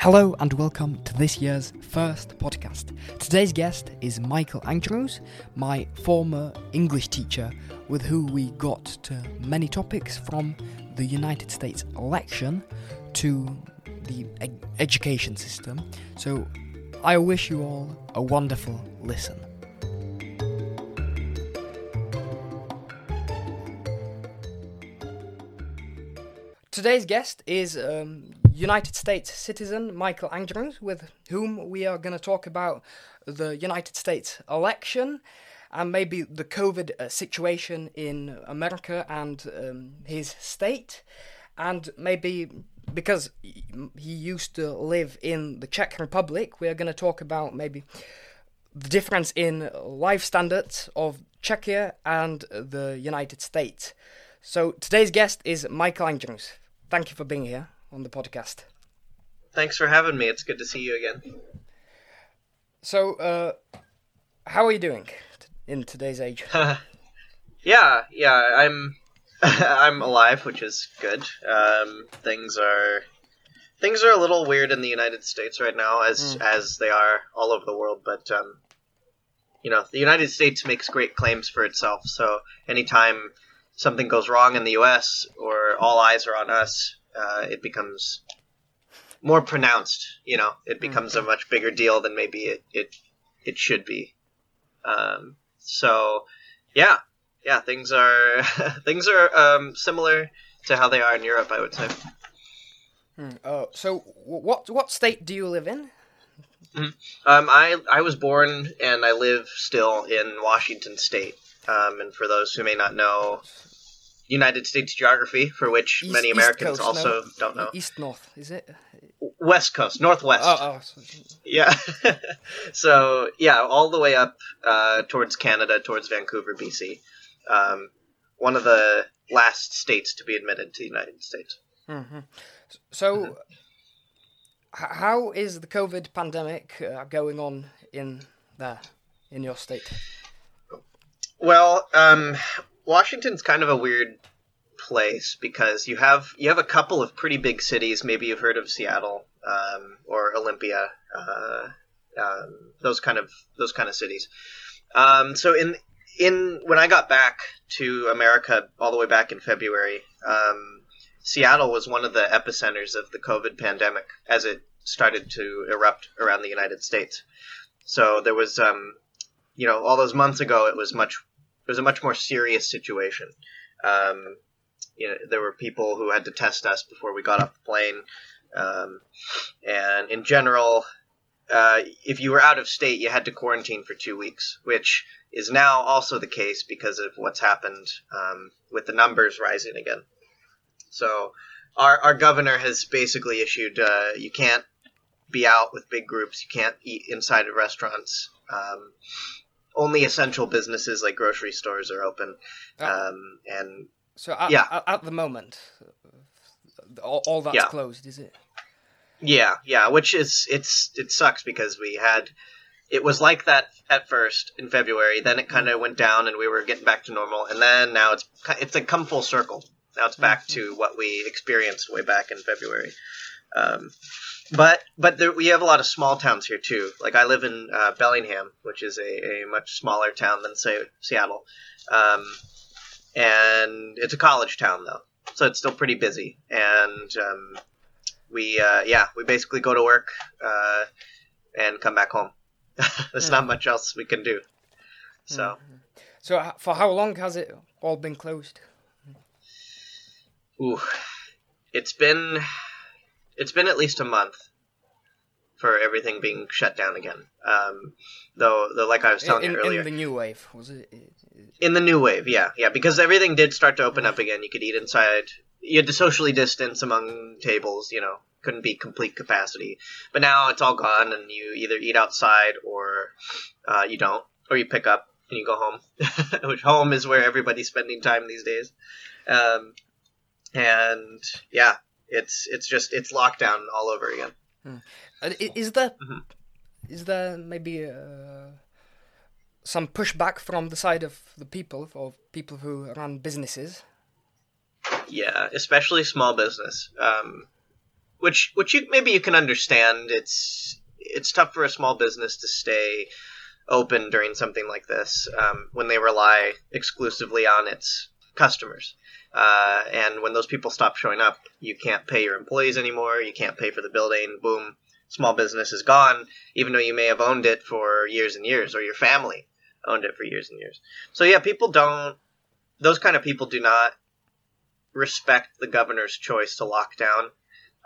Hello and welcome to this year's first podcast. Today's guest is Michael Andrews, my former English teacher, with who we got to many topics from the United States election to the ed- education system. So I wish you all a wonderful listen. Today's guest is um, United States citizen Michael Andrews, with whom we are going to talk about the United States election and maybe the COVID uh, situation in America and um, his state, and maybe because he used to live in the Czech Republic, we are going to talk about maybe the difference in life standards of Czechia and the United States. So today's guest is Michael Andrews. Thank you for being here on the podcast. Thanks for having me. It's good to see you again. So, uh, how are you doing in today's age? yeah, yeah, I'm I'm alive, which is good. Um, things are things are a little weird in the United States right now, as Mm. as they are all over the world. But um, you know, the United States makes great claims for itself. So anytime something goes wrong in the U.S. or all eyes are on us, uh, it becomes more pronounced. You know, it becomes a much bigger deal than maybe it it, it should be. Um, so, yeah, yeah, things are things are um, similar to how they are in Europe. I would say. Hmm. Uh, so, what what state do you live in? Um, I I was born and I live still in Washington State. Um, and for those who may not know United States geography, for which East- many Americans Coast, also no? don't know, East North, is it? West Coast, Northwest. Oh, oh Yeah. so yeah, all the way up uh, towards Canada, towards Vancouver, BC. Um, one of the last states to be admitted to the United States. mhm. So, h- how is the COVID pandemic uh, going on in there, in your state? Well, um, Washington's kind of a weird place because you have you have a couple of pretty big cities. Maybe you've heard of Seattle um, or Olympia, uh, um, those kind of those kind of cities. Um, so in in when I got back to America all the way back in February, um, Seattle was one of the epicenters of the COVID pandemic as it started to erupt around the United States. So there was, um, you know, all those months ago, it was much was a much more serious situation. Um, you know, there were people who had to test us before we got off the plane, um, and in general, uh, if you were out of state, you had to quarantine for two weeks, which is now also the case because of what's happened um, with the numbers rising again. So, our our governor has basically issued uh, you can't be out with big groups, you can't eat inside of restaurants. Um, only essential businesses like grocery stores are open, um, and So, at, Yeah. at, the moment, all, all that's Yeah. closed, is it? Yeah, yeah, which is it's it sucks because we had it was like that at first in February, then it kind of went down and we were getting back to normal, and then now it's it's like come full circle. Now it's back to what we experienced way back in February. Um, but but there, we have a lot of small towns here too. Like I live in uh, Bellingham, which is a, a much smaller town than say Seattle, um, and it's a college town though, so it's still pretty busy. And um, we uh, yeah we basically go to work uh, and come back home. There's not much else we can do. So So, for how long has it all been closed? ooh, it's been it's been at least a month for everything being shut down again. Um, though though like I was telling in, you earlier, in the new wave, was it? in the new wave, yeah, yeah, because everything did start to open up again. You could eat inside. You had to socially distance among tables. You know, couldn't be complete capacity. But now it's all gone, and you either eat outside or uh, you don't, or you pick up and you go home. Which home is where everybody's spending time these days. Um, and yeah, it's it's just it's lockdown all over again. I- Is there Mhm. is there maybe uh, some pushback from the side of the people or people who run businesses? Yeah, especially small business. Um, which which you maybe you can understand. It's it's tough for a small business to stay open during something like this um, when they rely exclusively on its customers. Uh, and when those people stop showing up, you can't pay your employees anymore. You can't pay for the building. Boom, small business is gone, even though you may have owned it for years and years, or your family owned it for years and years. So yeah, people don't. Those kind of people do not respect the governor's choice to lock down.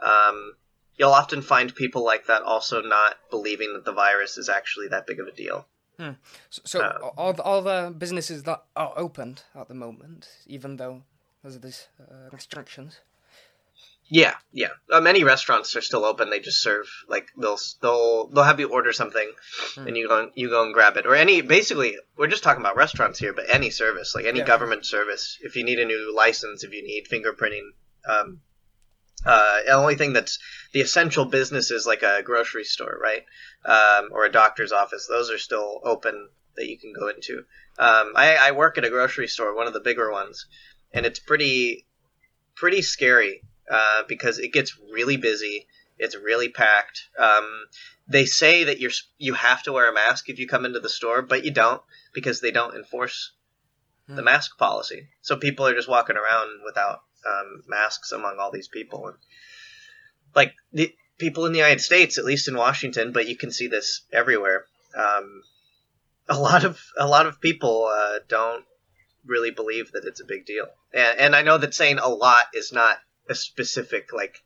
Um, you'll often find people like that also not believing that the virus is actually that big of a deal. Hmm. So, so uh, are, are the businesses that are opened at the moment, even though there's these uh, restrictions? Yeah, yeah. Uh, many restaurants are still open. They just serve like they'll they'll they'll have you order something, mm. and you go you go and grab it. Or any basically, we're just talking about restaurants here, but any service, like any yeah. government service. If you need a new license, if you need fingerprinting, um, uh, the only thing that's the essential business is like a grocery store, right, um, or a doctor's office, those are still open that you can go into. Um, I, I work at a grocery store, one of the bigger ones, and it's pretty pretty scary uh, because it gets really busy. It's really packed. Um, they say that you're you have to wear a mask if you come into the store, but you don't because they don't enforce the hmm. mask policy. So people are just walking around without um, masks among all these people, and like the people in the United States, at least in Washington, but you can see this everywhere. Um, a lot of a lot of people uh, don't really believe that it's a big deal, and, and I know that saying a lot is not a specific like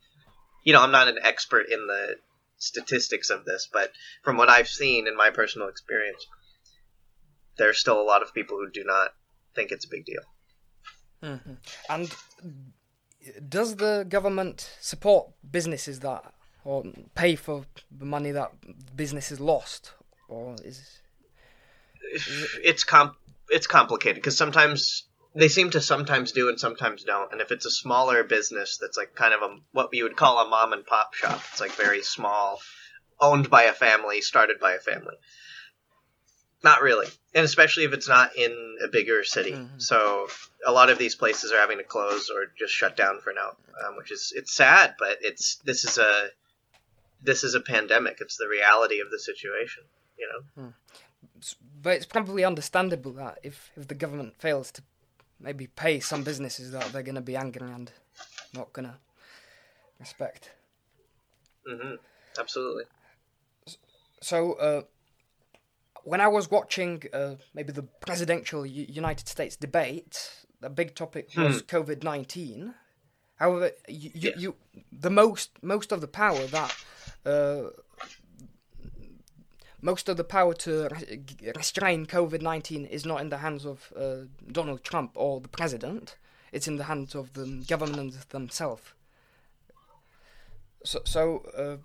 you know i'm not an expert in the statistics of this but from what i've seen in my personal experience there's still a lot of people who do not think it's a big deal. Mm-hmm. and does the government support businesses that or pay for the money that businesses lost? Or is, is it... it's comp it's complicated because sometimes they seem to sometimes do and sometimes don't. And if it's a smaller business that's like kind of a what you would call a mom and pop shop, it's like very small, owned by a family, started by a family. Not really, and especially if it's not in a bigger city. Mm-hmm. So a lot of these places are having to close or just shut down for now, um, which is it's sad, but it's this is a this is a pandemic. It's the reality of the situation, you know. Mm. But it's probably understandable that if, if the government fails to maybe pay some businesses that they're going to be angry and not going to respect. Mm-hmm. Absolutely. So, uh, when I was watching uh, maybe the presidential U- United States debate, the big topic hmm. was hmm. COVID nineteen. However, you, you, you, the most most of the power that uh, most of the power to restrain COVID 19 is not in the hands of uh, Donald Trump or the president, it's in the hands of the government themselves. So, so uh,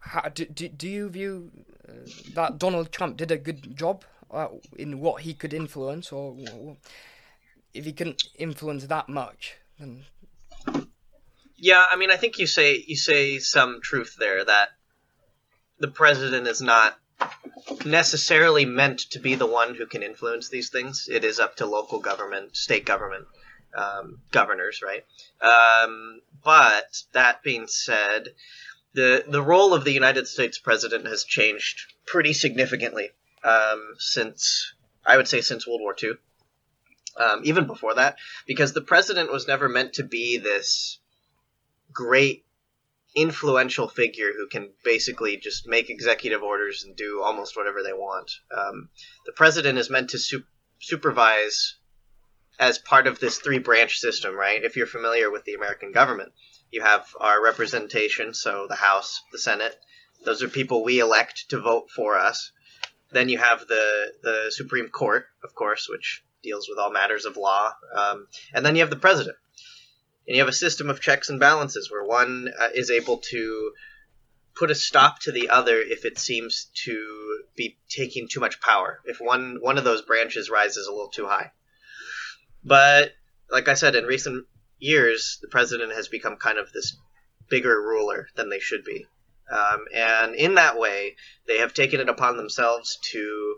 how, do, do, do you view uh, that Donald Trump did a good job uh, in what he could influence, or if he couldn't influence that much, then. Yeah, I mean, I think you say you say some truth there that the president is not necessarily meant to be the one who can influence these things. It is up to local government, state government, um, governors, right? Um, but that being said, the the role of the United States president has changed pretty significantly um, since I would say since World War II. Um, even before that, because the president was never meant to be this great influential figure who can basically just make executive orders and do almost whatever they want. Um, the president is meant to su- supervise as part of this three branch system, right? If you're familiar with the American government, you have our representation, so the House, the Senate. Those are people we elect to vote for us. Then you have the the Supreme Court, of course, which deals with all matters of law. Um, and then you have the president, and you have a system of checks and balances where one uh, is able to put a stop to the other if it seems to be taking too much power. If one one of those branches rises a little too high. But like i said in recent years the president has become kind of this bigger ruler than they should be. Um, and in that way they have taken it upon themselves to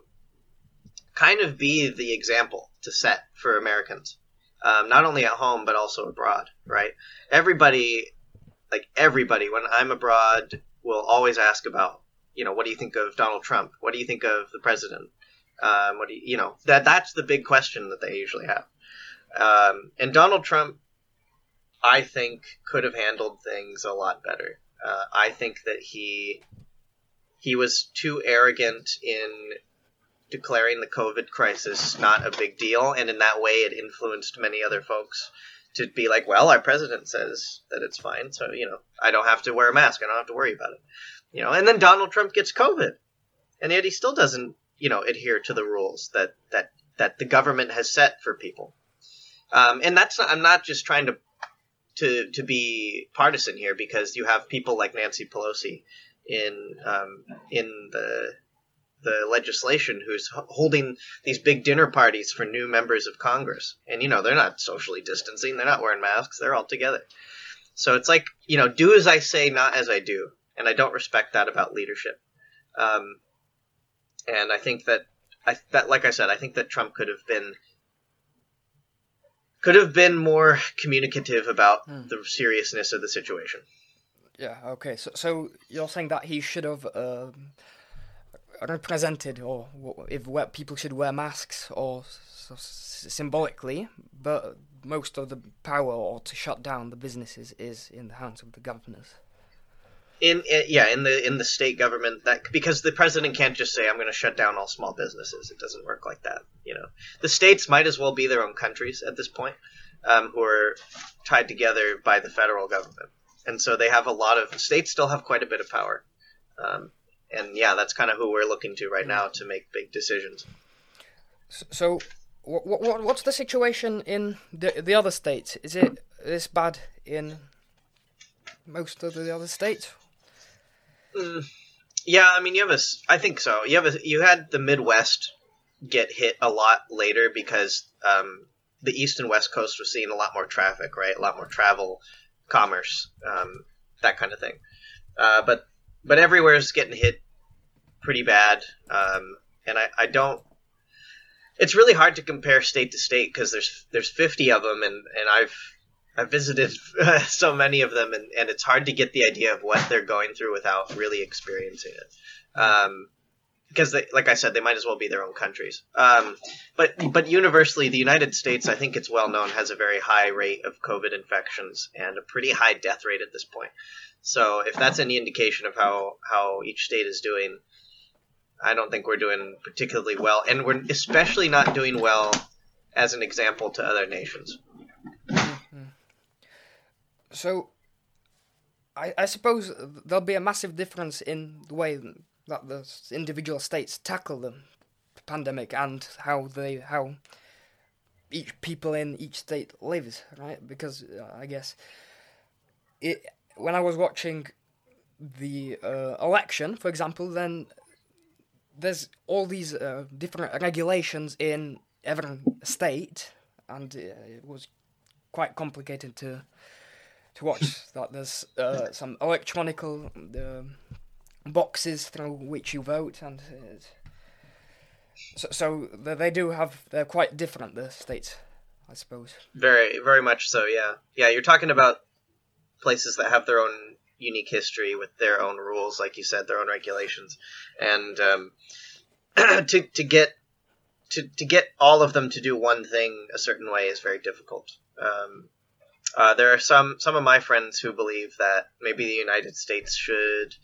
kind of be the example to set for americans um, not only at home but also abroad. Right? Everybody, like everybody when I'm abroad will always ask about you know what do you think of Donald Trump? What do you think of the president? Um, what do you, you know that that's the big question that they usually have. Um, and Donald Trump, I think, could have handled things a lot better. Uh, I think that he he was too arrogant in declaring the COVID crisis not a big deal, and in that way, it influenced many other folks to be like, "Well, our president says that it's fine, so you know, I don't have to wear a mask. I don't have to worry about it." You know, and then Donald Trump gets COVID, and yet he still doesn't, you know, adhere to the rules that that that the government has set for people. Um, and that's not, I'm not just trying to to to be partisan here because you have people like Nancy Pelosi in um, in the the legislation who's holding these big dinner parties for new members of Congress, and you know they're not socially distancing, they're not wearing masks, they're all together. So it's like you know, do as I say, not as I do, and I don't respect that about leadership. Um, and I think that I that like I said, I think that Trump could have been could have been more communicative about hmm. the seriousness of the situation. Yeah. Okay. So, so you're saying that he should have uh, represented, or if people should wear masks, or symbolically, but most of the power or to shut down the businesses is in the hands of the governors in, in, yeah in the in the state government that because the president can't just say I'm going to shut down all small businesses. It doesn't work like that. You know, the states might as well be their own countries at this point, um, who are tied together by the federal government, and so they have a lot of states still have quite a bit of power. Um, and yeah, that's kind of who we're looking to right now to make big decisions. So, what, what what's the situation in the the other states? Is it this bad in most of the other states? Mm, yeah, I mean, you have a. I think so. You have a. You had the Midwest get hit a lot later because um, the East and West Coast was seeing a lot more traffic, right? A lot more travel, commerce, um, that kind of thing. Uh, but but everywhere is getting hit pretty bad, um, and I, I don't. It's really hard to compare state to state because there's there's 50 of them, and, and I've I've visited so many of them, and, and it's hard to get the idea of what they're going through without really experiencing it. Um, because, they, like I said, they might as well be their own countries. Um, but but universally, the United States, I think it's well known, has a very high rate of COVID infections and a pretty high death rate at this point. So if that's any indication of how how each state is doing, I don't think we're doing particularly well, and we're especially not doing well as an example to other nations. So, I, I suppose there'll be a massive difference in the way that the individual states tackle the pandemic and how they how each people in each state lives, right? Because uh, I guess it when I was watching the uh, election, for example, then there's all these uh, different regulations in every state, and uh, it was quite complicated to to watch that. There's uh, some electronical uh, boxes through which you vote, and uh, so, so they do have they're quite different. The states, I suppose. Very, very much so. Yeah, yeah. You're talking about places that have their own unique history with their own rules, like you said, their own regulations, and um, to to get to, to get all of them to do one thing a certain way is very difficult. Um, uh, there are some some of my friends who believe that maybe the United States should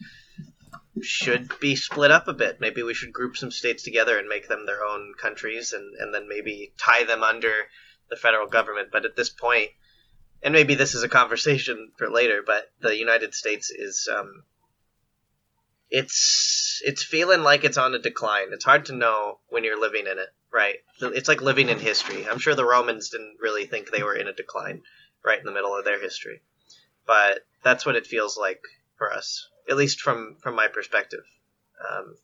should be split up a bit. Maybe we should group some states together and make them their own countries, and and then maybe tie them under the federal government. But at this point, and maybe this is a conversation for later, but the United States is um, it's it's feeling like it's on a decline. It's hard to know when you're living in it, right? It's like living in history. I'm sure the Romans didn't really think they were in a decline right in the middle of their history. But that's what it feels like for us, at least from from my perspective. Um,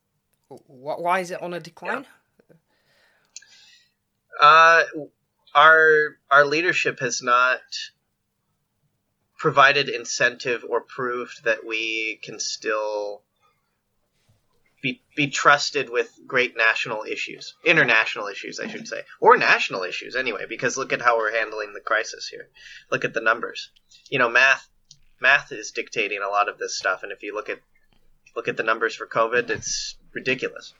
Why is it on a decline? Yeah. Uh, our our leadership has not provided incentive or proved that we can still be, be trusted with great national issues, international issues, I should say, or national issues anyway, because look at how we're handling the crisis here. Look at the numbers. You know, math, math is dictating a lot of this stuff. And if you look at look at the numbers for COVID, it's ridiculous.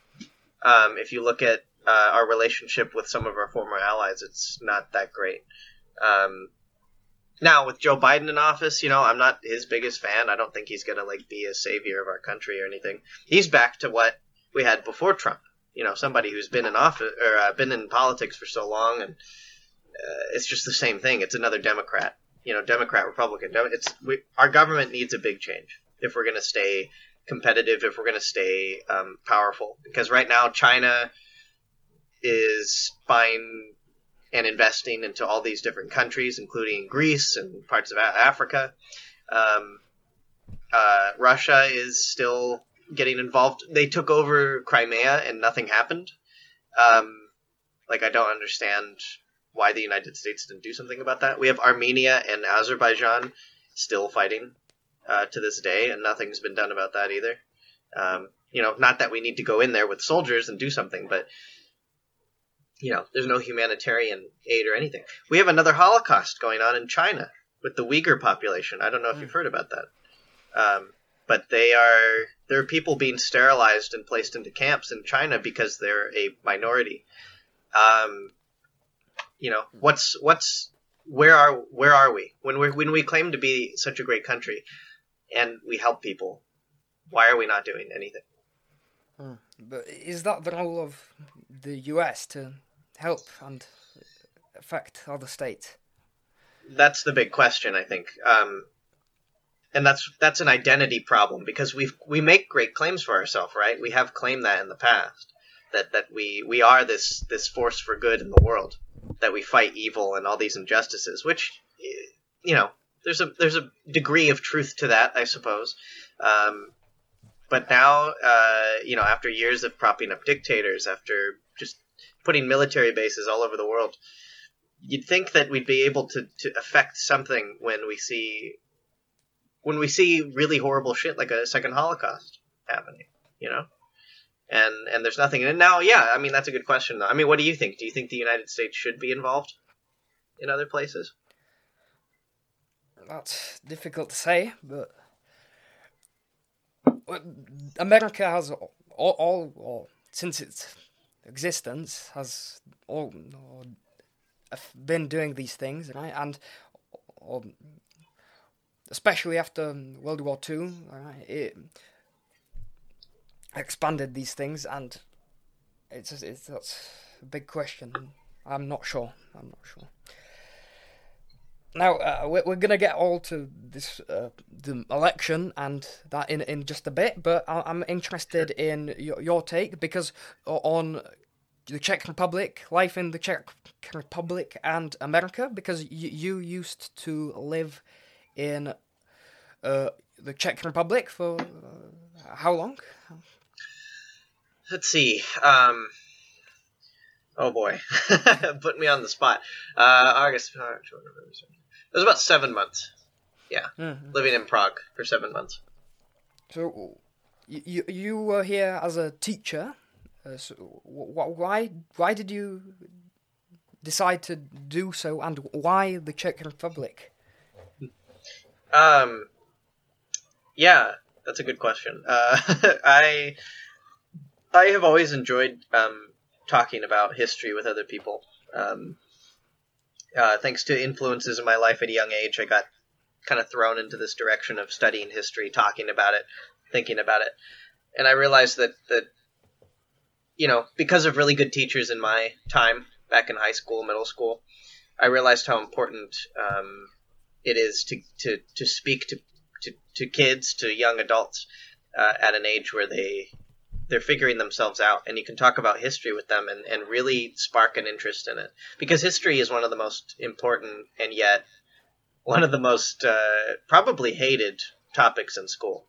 Um, if you look at uh, our relationship with some of our former allies, it's not that great. Um, now with Joe Biden in office, you know, I'm not his biggest fan. I don't think he's gonna like be a savior of our country or anything. He's back to what we had before Trump. You know, somebody who's been in office or uh, been in politics for so long, and uh, it's just the same thing. It's another Democrat. You know, Democrat, Republican. It's we, our government needs a big change if we're gonna stay competitive, if we're gonna stay um, powerful. Because right now, China is buying and investing into all these different countries, including Greece and parts of Africa. Um, uh, Russia is still getting involved. They took over Crimea and nothing happened. Um, like, I don't understand why the United States didn't do something about that. We have Armenia and Azerbaijan still fighting uh, to this day, and nothing's been done about that either. Um, you know, not that we need to go in there with soldiers and do something, but you know, there's no humanitarian aid or anything. We have another Holocaust going on in China with the Uyghur population. I don't know if mm. you've heard about that. Um, but they are there are people being sterilized and placed into camps in China because they're a minority. Um, you know, what's what's where are where are we when we when we claim to be such a great country and we help people? Why are we not doing anything? Hmm. But is that the role of the US to help and affect other states? That's the big question, I think. Um, and that's that's an identity problem because we we make great claims for ourselves, right? We have claimed that in the past that that we we are this this force for good in the world, that we fight evil and all these injustices, which you know there's a there's a degree of truth to that, I suppose. Um, but now, uh, you know, after years of propping up dictators, after just putting military bases all over the world. You'd think that we'd be able to, to affect something when we see when we see really horrible shit like a second Holocaust happening, you know? And and there's nothing and now, yeah, I mean that's a good question though. I mean what do you think? Do you think the United States should be involved in other places? That's difficult to say, but America has all, all, all since its existence has all, been doing these things, right? And especially after World War Two, right, it expanded these things, and it's it's that's a big question. I'm not sure. I'm not sure. Now uh, we're, gonna get all to this uh, the election and that in in just a bit, but I'm interested in your, your take because on the Czech Republic, life in the Czech Republic and America, because you, you used to live in uh, the Czech Republic for uh, how long? Let's see. Um, oh boy, put me on the spot. Uh, August. It was about seven months. Yeah, mm-hmm. living in Prague for seven months. So, you you were here as a teacher. Uh, so wh- why why did you decide to do so, and why the Czech Republic? Um, yeah, that's a good question. Uh, I I have always enjoyed um, talking about history with other people. Um, uh, thanks to influences in my life at a young age, I got kind of thrown into this direction of studying history, talking about it, thinking about it, and I realized that that you know because of really good teachers in my time back in high school, middle school, I realized how important um, it is to, to, to speak to, to, to kids, to young adults uh, at an age where they they're figuring themselves out and you can talk about history with them and, and really spark an interest in it. Because history is one of the most important and yet one of the most uh, probably hated topics in school.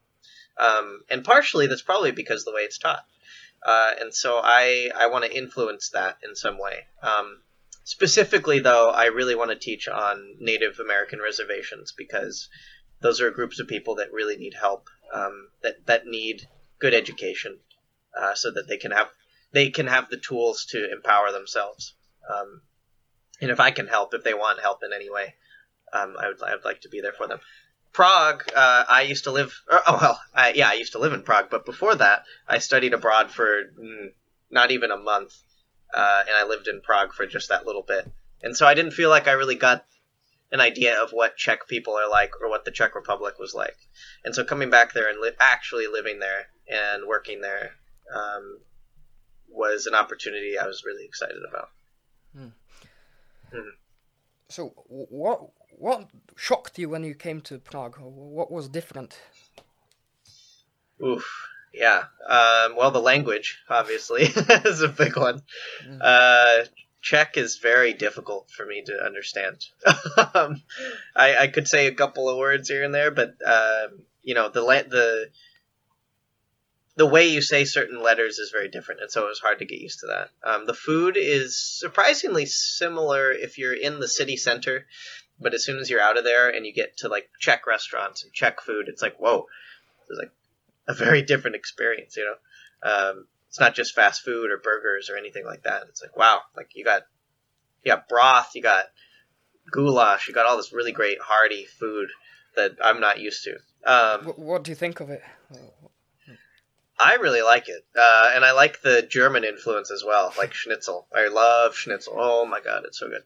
Um, and partially that's probably because the way it's taught. Uh, and so i i want to influence that in some way. Um, specifically though i really want to teach on native american reservations because those are groups of people that really need help um, that that need good education uh, so that they can have they can have the tools to empower themselves. Um, and if I can help, if they want help in any way, um, I would I would like to be there for them. Prague, uh, I used to live. Or, oh well, I, yeah, I used to live in Prague, but before that, I studied abroad for mm, not even a month, uh, and I lived in Prague for just that little bit. And so I didn't feel like I really got an idea of what Czech people are like or what the Czech Republic was like. And so coming back there and li- actually living there and working there um, was an opportunity I was really excited about. Hmm. Hmm. So what what shocked you when you came to Prague? What was different? Oof. Yeah. Um, well, the language, obviously, is a big one. Mm. Uh, Czech is very difficult for me to understand. um, I, I, could say a couple of words here and there, but uh, you know the the the way you say certain letters is very different, and so it was hard to get used to that. Um, the food is surprisingly similar if you're in the city center, but as soon as you're out of there and you get to like Czech restaurants and Czech food, it's like whoa, it's like a very different experience. You know, um, it's not just fast food or burgers or anything like that. It's like wow, like you got you got broth, you got goulash, you got all this really great hearty food that I'm not used to. Um, what, what do you think of it? I really like it, uh, and I like the German influence as well, like schnitzel. I love schnitzel. Oh my god, it's so good.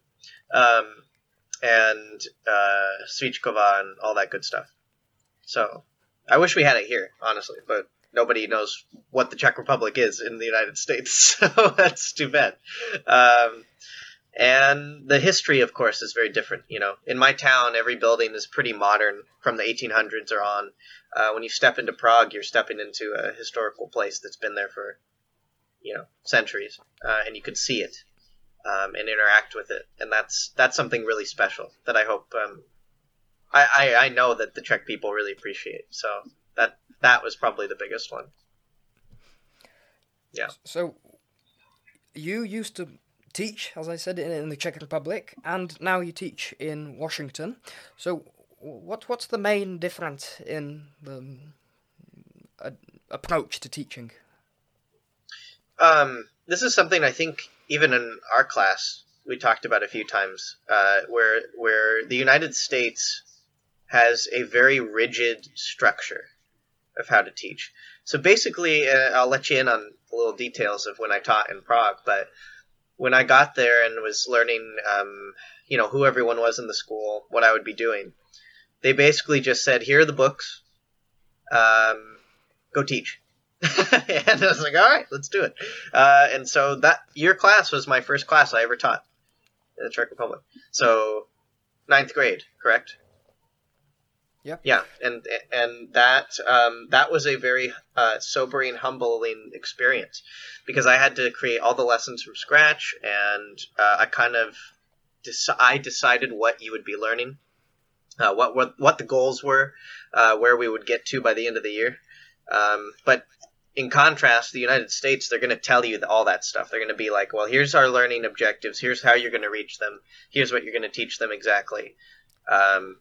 Um, and uh, Svíčková and all that good stuff. So I wish we had it here, honestly, but nobody knows what the Czech Republic is in the United States, so that's too bad. Um, and the history, of course, is very different. You know, in my town, every building is pretty modern from the 1800s or on. Uh, when you step into Prague, you're stepping into a historical place that's been there for, you know, centuries, uh, and you can see it um, and interact with it, and that's that's something really special that I hope um, I, I, I know that the Czech people really appreciate. So that that was probably the biggest one. Yeah. So you used to teach, as I said, in, in the Czech Republic, and now you teach in Washington. So what what's the main difference in the uh, approach to teaching? Um, this is something I think even in our class we talked about a few times, uh, where where the United States has a very rigid structure of how to teach. So basically, uh, I'll let you in on little details of when I taught in Prague, but when I got there and was learning, um, you know, who everyone was in the school, what I would be doing, they basically just said, "Here are the books. Um, go teach." and I was like, "All right, let's do it." Uh, and so that your class was my first class I ever taught in the Czech Republic. So ninth grade, correct? Yeah. Yeah, and and that um, that was a very uh, sobering, humbling experience because I had to create all the lessons from scratch, and uh, I kind of dec- I decided what you would be learning, uh, what what what the goals were, uh, where we would get to by the end of the year. Um, but in contrast, the United States, they're going to tell you all that stuff. They're going to be like, well, here's our learning objectives. Here's how you're going to reach them. Here's what you're going to teach them exactly. Um,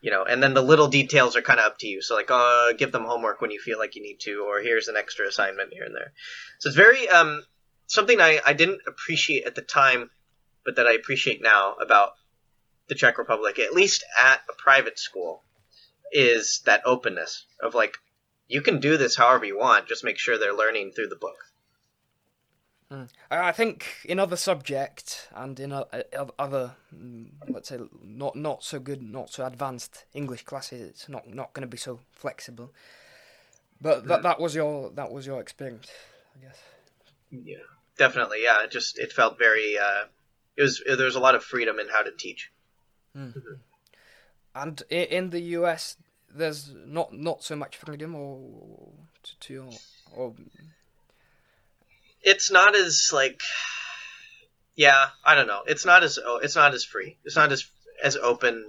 you know, and then the little details are kind of up to you. So like, uh, give them homework when you feel like you need to, or here's an extra assignment here and there. So it's very um, something I, I didn't appreciate at the time, but that I appreciate now about the Czech Republic, at least at a private school, is that openness of like, you can do this however you want, just make sure they're learning through the book. Mm. I think in other subjects and in other, mm, let's say, not not so good, not so advanced English classes, it's not not going to be so flexible. But that that was your that was your experience, I guess. Yeah, definitely. Yeah, it just it felt very. Uh, it was there was a lot of freedom in how to teach. Mm. Mm-hmm. And in the US, there's not not so much freedom, or to, to or it's not as like yeah i don't know it's not as it's not as free it's not as as open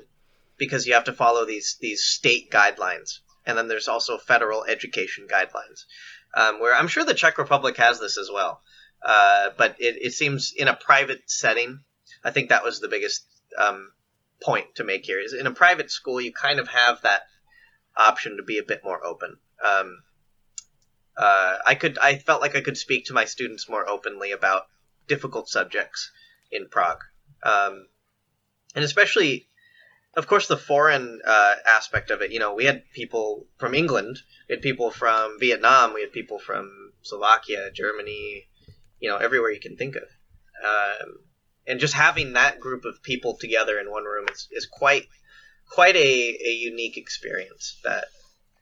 because you have to follow these these state guidelines and then there's also federal education guidelines um, where i'm sure the czech republic has this as well uh, but it, it seems in a private setting i think that was the biggest um, point to make here is in a private school you kind of have that option to be a bit more open um, uh, I could I felt like I could speak to my students more openly about difficult subjects in Prague, um, and especially of course, the foreign uh, aspect of it. You know, we had people from England, we had people from Vietnam, we had people from Slovakia, Germany, you know, everywhere you can think of. Um, and just having that group of people together in one room is, is quite quite a, a unique experience that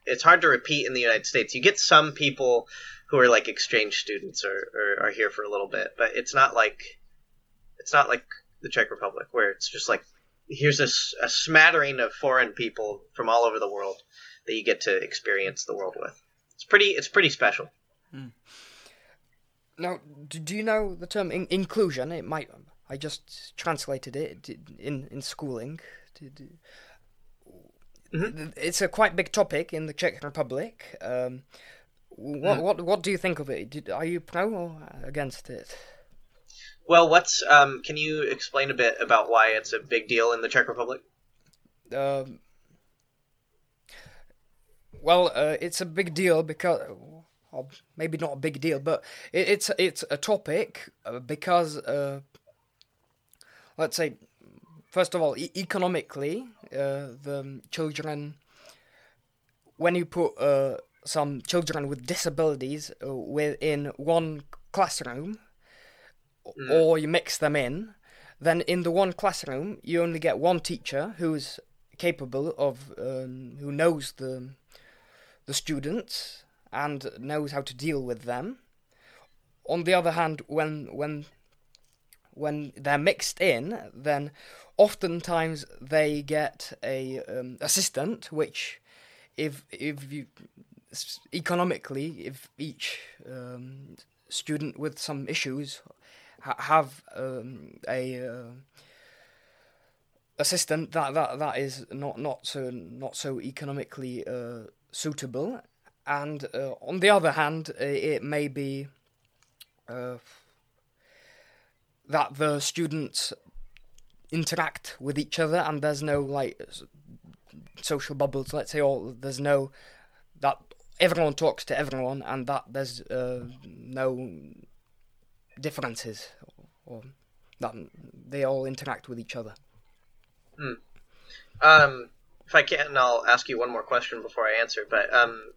it's hard to repeat in the United States. You get some people who are like exchange students or, or are here for a little bit, but it's not like it's not like the Czech Republic where it's just like here's a, a smattering of foreign people from all over the world that you get to experience the world with. It's pretty it's pretty special. Mm. Now, do you know the term in- inclusion? It might I just translated it in in schooling. Mm-hmm. It's a quite big topic in the Czech Republic. Um, what mm. what what do you think of it? Did, are you pro or against it? Well, what's um, can you explain a bit about why it's a big deal in the Czech Republic? Um, well, uh, it's a big deal because, well, maybe not a big deal, but it, it's it's a topic uh, because, uh, let's say, first of all, e- economically, uh, the children, when you put uh, some children with disabilities uh, within one classroom mm. or you mix them in, then in the one classroom you only get one teacher who's capable of um, who knows the the students and knows how to deal with them. On the other hand, when when when they're mixed in, then oftentimes they get a um, assistant, which if if you economically, if each um, student with some issues ha- have um, a uh, assistant that, that that is not not so not so economically uh, suitable, and uh, on the other hand, it may be uh, that the students interact with each other and there's no like social bubbles let's say or there's no that everyone talks to everyone and that there's uh, no differences, or that they all interact with each other. Hmm. Um, if I can, I'll ask you one more question before I answer. But um,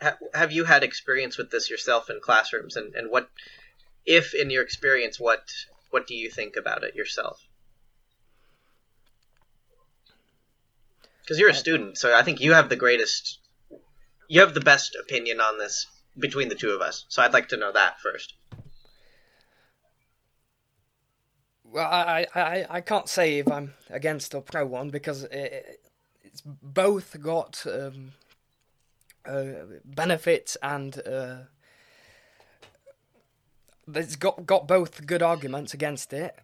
ha- have you had experience with this yourself in classrooms, and, and what, if in your experience, what what do you think about it yourself? Because you're a student, so I think you have the greatest, you have the best opinion on this between the two of us. So I'd like to know that first. Well, I, I, I can't say if I'm against or pro one because it, it's both got um, uh, benefits and uh, it's got got both good arguments against it.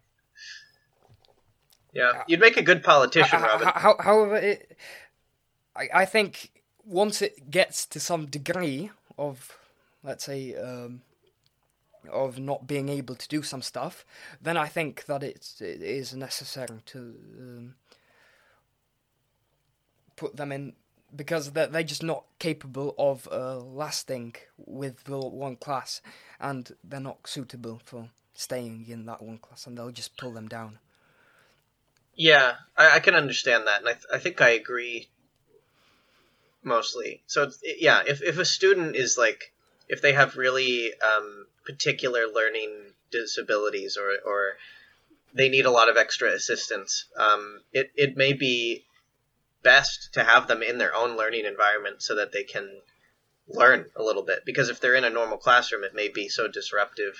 Yeah, you'd make a good politician, Robin. however, it, I, I think once it gets to some degree of, let's say, um, of not being able to do some stuff, then I think that it's, it is necessary to um, put them in because they're, they're just not capable of uh, lasting with the one class and they're not suitable for staying in that one class and they'll just pull them down. Yeah, I, I can understand that, and I, th- I think I agree mostly. So, yeah, if, if a student is like, if they have really um, particular learning disabilities or, or they need a lot of extra assistance, um, it, it may be best to have them in their own learning environment so that they can learn a little bit. Because if they're in a normal classroom, it may be so disruptive,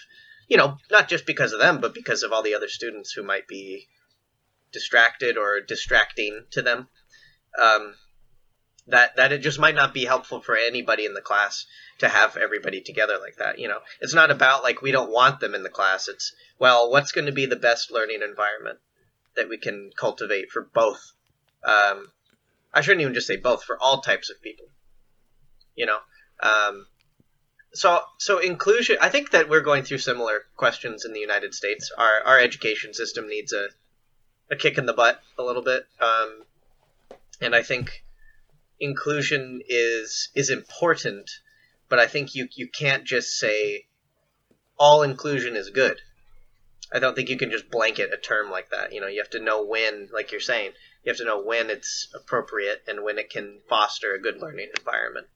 you know, not just because of them, but because of all the other students who might be distracted or distracting to them. Um, that that it just might not be helpful for anybody in the class to have everybody together like that. You know, it's not about like we don't want them in the class. It's well, what's going to be the best learning environment that we can cultivate for both. Um, I shouldn't even just say both for all types of people. You know, um, so so inclusion. I think that we're going through similar questions in the United States. Our our education system needs a a kick in the butt a little bit, um, and I think inclusion is is important, but I think you you can't just say all inclusion is good. I don't think you can just blanket a term like that. You know, you have to know when, like you're saying, You have to know when it's appropriate and when it can foster a good learning environment.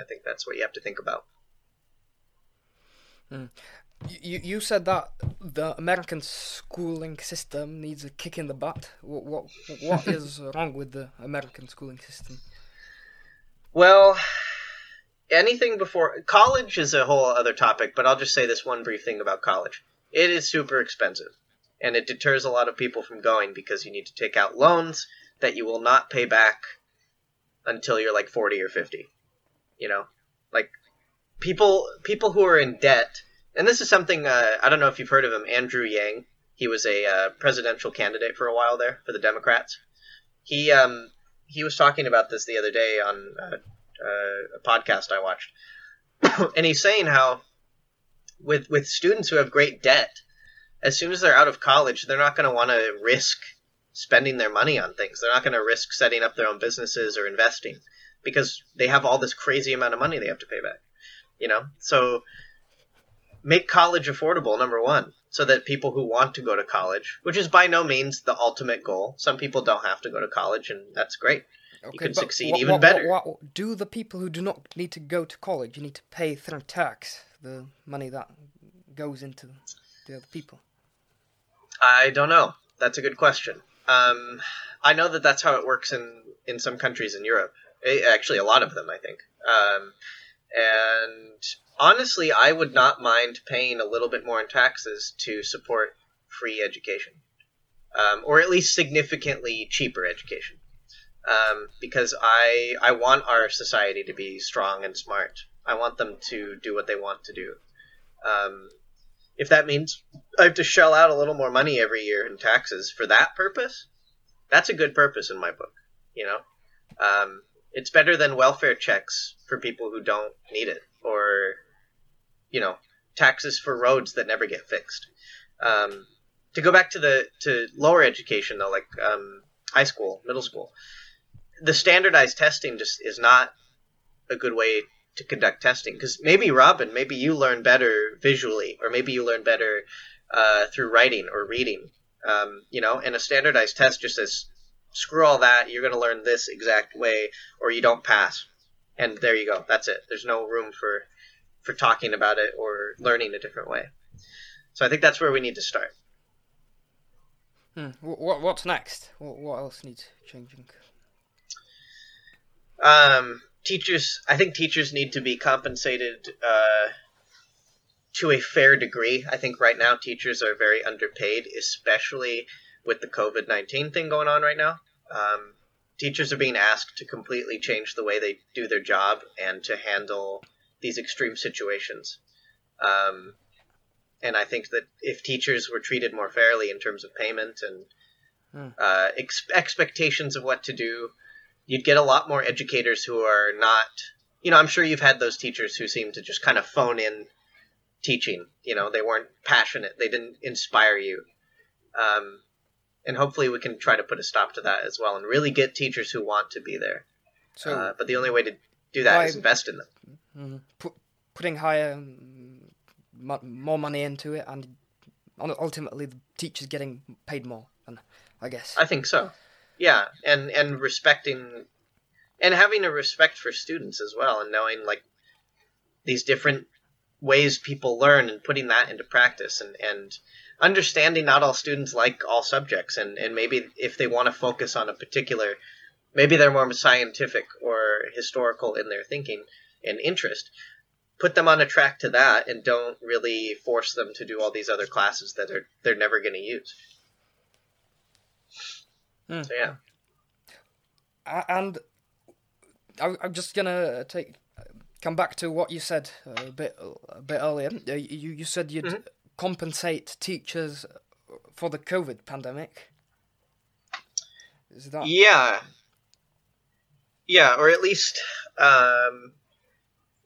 I think that's what you have to think about. Mm. You you said that the American schooling system needs a kick in the butt. What what what is wrong with the American schooling system? Well, anything before college is a whole other topic, but I'll just say this one brief thing about college. It is super expensive, and it deters a lot of people from going because you need to take out loans that you will not pay back until you're like 40 or 50. You know, like people people who are in debt, and this is something uh, I don't know if you've heard of him, Andrew Yang. He was a uh, presidential candidate for a while there for the Democrats. He um, he was talking about this the other day on uh, uh, a podcast I watched, and he's saying how with with students who have great debt, as soon as they're out of college, they're not going to want to risk spending their money on things. They're not going to risk setting up their own businesses or investing because they have all this crazy amount of money they have to pay back. You know, so make college affordable. Number one, so that people who want to go to college, which is by no means the ultimate goal, some people don't have to go to college, and that's great. Okay, you can succeed what, even what, better. What, do the people who do not need to go to college you need to pay through tax the money that goes into the other people? I don't know. That's a good question. Um, I know that that's how it works in in some countries in Europe. Actually, a lot of them, I think. Um, and honestly, I would not mind paying a little bit more in taxes to support free education, um, or at least significantly cheaper education um, because I I want our society to be strong and smart. I want them to do what they want to do. Um, if that means I have to shell out a little more money every year in taxes for that purpose, that's a good purpose in my book. You know, um, it's better than welfare checks for people who don't need it, or you know, taxes for roads that never get fixed. Um, to go back to the to lower education though, like um, high school, middle school, the standardized testing just is not a good way to conduct testing because maybe Robin, maybe you learn better visually, or maybe you learn better uh, through writing or reading. Um, you know, and a standardized test just says, screw all that, you're going to learn this exact way, or you don't pass, and there you go. That's it. There's no room for for talking about it or learning a different way. So I think that's where we need to start. Hmm. What, what's next? What, what else needs changing? Um, teachers, I think teachers need to be compensated uh, to a fair degree. I think right now teachers are very underpaid, especially with the COVID 19 thing going on right now. Um, teachers are being asked to completely change the way they do their job and to handle these extreme situations. Um, and I think that if teachers were treated more fairly in terms of payment and hmm. uh, ex- expectations of what to do, you'd get a lot more educators who are not you know i'm sure you've had those teachers who seem to just kind of phone in teaching you know they weren't passionate they didn't inspire you. Um, and hopefully we can try to put a stop to that as well and really get teachers who want to be there. So uh, but the only way to do that is invest in them. Mm-hmm. putting higher um, more money into it and ultimately the teachers getting paid more i guess. I think so yeah, and and respecting and having a respect for students as well, and knowing like these different ways people learn and putting that into practice and and understanding not all students like all subjects and and maybe if they want to focus on a particular maybe they're more scientific or historical in their thinking and interest put them on a track to that and don't really force them to do all these other classes that are they're never going to use Mm. So yeah. And I'm just gonna take come back to what you said a bit a bit earlier. Uh, you you said you'd mm-hmm. compensate teachers for the COVID pandemic. Is that yeah, yeah, or at least um,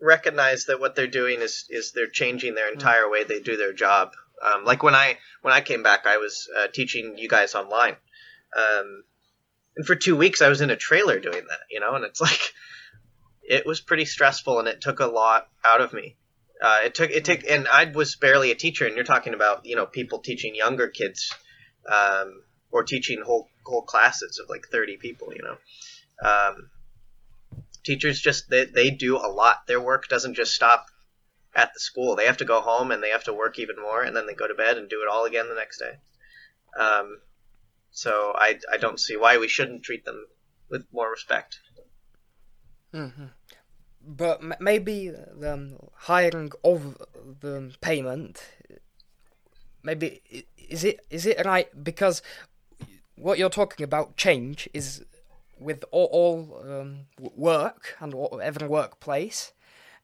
recognize that what they're doing is is they're changing their mm. entire mm. way they do their job. Um, like when I when I came back, I was uh, teaching you guys online, um, and for two weeks, I was in a trailer doing that, you know, and it's like it was pretty stressful, and it took a lot out of me. Uh, it took it took, and I was barely a teacher, and you're talking about you know people teaching younger kids, um, or teaching whole whole classes of like 30 people you know. Um, teachers just they, they do a lot. Their work doesn't just stop at the school. They have to go home and they have to work even more and then they go to bed and do it all again the next day. Um, so I, I don't see why we shouldn't treat them with more respect Mm-hmm. But m- maybe the um, hiring of the payment, maybe is it is it right because what you're talking about change is with all, all um, work and every workplace,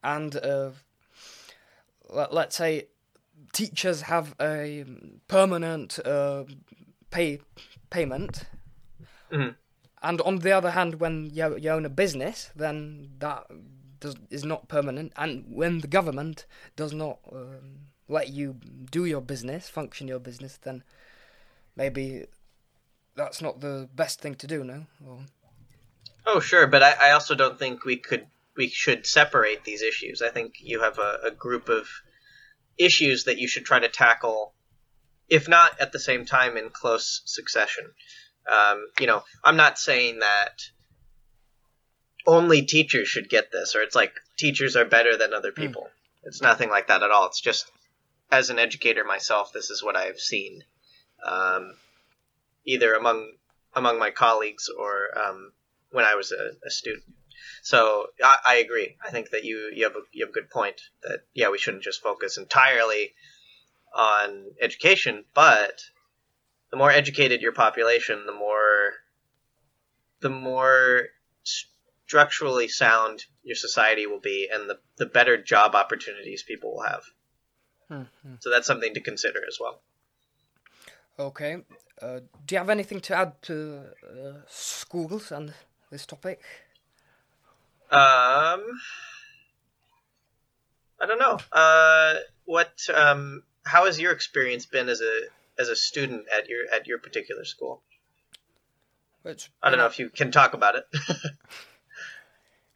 and uh, let, let's say teachers have a permanent uh, pay payment Mhm. and on the other hand, when you, you own a business, then that does, is not permanent. And when the government does not um, let you do your business, function your business, then maybe that's not the best thing to do, no? Or, Oh, sure, but I, I also don't think we could we should separate these issues. I think you have a, a group of issues that you should try to tackle, if not at the same time in close succession. Um, you know, I'm not saying that only teachers should get this, or it's like teachers are better than other people. It's nothing like that at all. It's just as an educator myself, this is what I've seen, um, either among among my colleagues or um, when I was a, a student. So I, I agree. I think that you you have a you have a good point that yeah we shouldn't just focus entirely on education, but the more educated your population, the more the more structurally sound your society will be, and the the better job opportunities people will have. Hmm, So that's something to consider as well. Okay. Uh, do you have anything to add to uh, schools and this topic? Um, I don't know. Uh, what? Um, how has your experience been as a as a student at your at your particular school? It's I don't know if you can talk about it.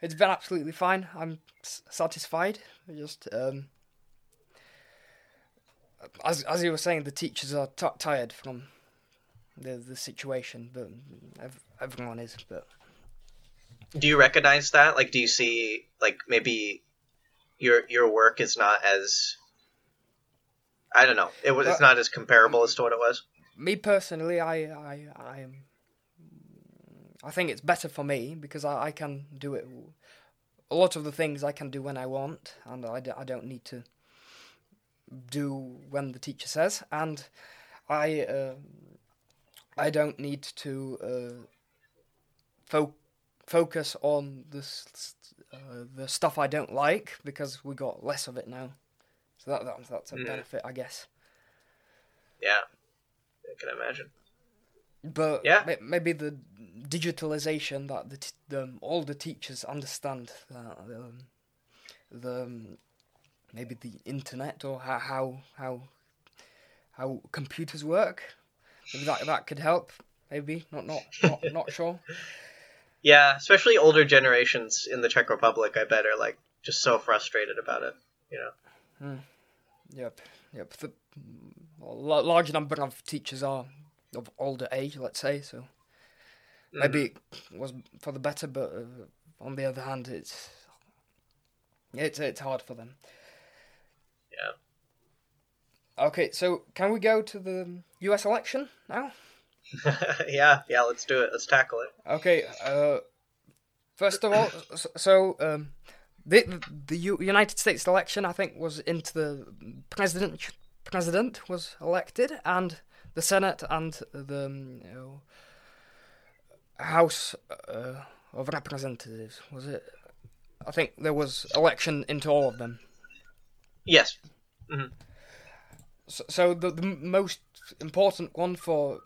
It's been absolutely fine. I'm satisfied. I Just um, as as you were saying, the teachers are t- tired from the the situation, but ev- everyone is. But do you recognize that? Like, do you see like maybe your your work is not as I don't know. It was it's Uh, not as comparable as to what it was. me personally, I I I. I think it's better for me because I, I can do it. A lot of the things I can do when I want, and I, d- I don't need to do when the teacher says, and I uh, I don't need to uh, fo- focus on the s- uh, the stuff I don't like because we got less of it now. So that, that that's a Mm. benefit, I guess. Yeah, I can imagine. But Yeah. ma- maybe the digitalization that the, t- the all the teachers understand that um, the um, maybe the internet or how how how, how computers work. Maybe that that could help. Maybe not not not, not sure. Yeah, especially older generations in the Czech Republic, I bet are like just so frustrated about it. You know. Yep, yep. The a large number of teachers are of older age, let's say. So maybe it was for the better, but uh, on the other hand, it's it's it's hard for them. Yeah. Okay, so can we go to the U.S. election now? yeah, yeah. Let's do it. Let's tackle it. Okay. Uh, first of all, so um, the the U- United States election, I think, was into the president. President was elected, and the Senate and the um, you know, House uh, of Representatives. Was it? I think there was election into all of them. Yes. So, so the, the most important one for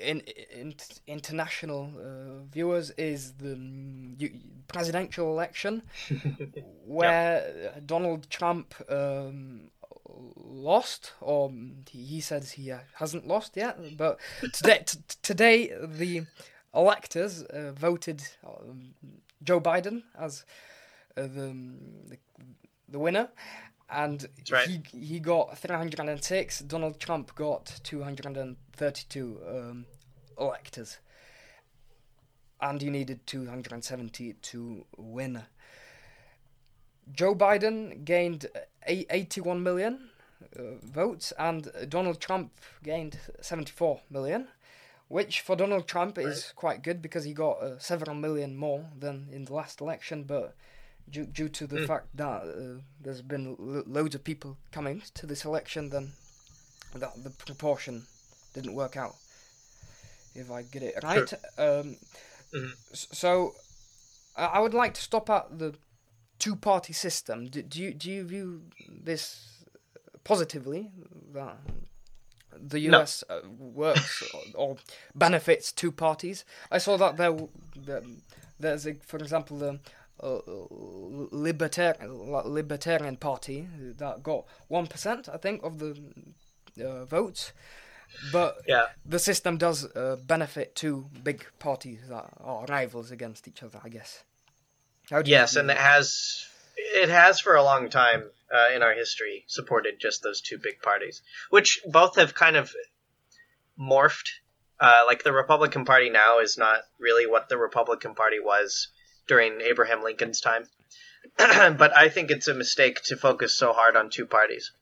in, in international uh, viewers is the mm, presidential election, where Donald Trump um, lost, or he says he uh, hasn't lost yet. But today, t- today the electors uh, voted um, Joe Biden as uh, the, the the winner, and right. he he got 306. Donald Trump got 232. Um, electors, and you needed 270 to win. Joe Biden gained 81 million uh, votes, and Donald Trump gained 74 million, which for Donald Trump right. is quite good because he got uh, several million more than in the last election, but due, due to the mm. fact that uh, there's been lo- loads of people coming to this election, then that the proportion didn't work out. If I get it right, sure. um, mm-hmm. so I would like to stop at the two-party system. Do, do you do you view this positively that the US no. uh, works or, or, benefits two parties? I saw that there, there there's a, for example the libertarian libertarian party that got one percent, I think, of the uh, votes. But yeah. the system does uh, benefit two big parties that are rivals against each other, I guess. yes, and it has it has for a long time uh, in our history supported just those two big parties, which both have kind of morphed. Uh, like the Republican Party now is not really what the Republican Party was during Abraham Lincoln's time. but I think it's a mistake to focus so hard on two parties.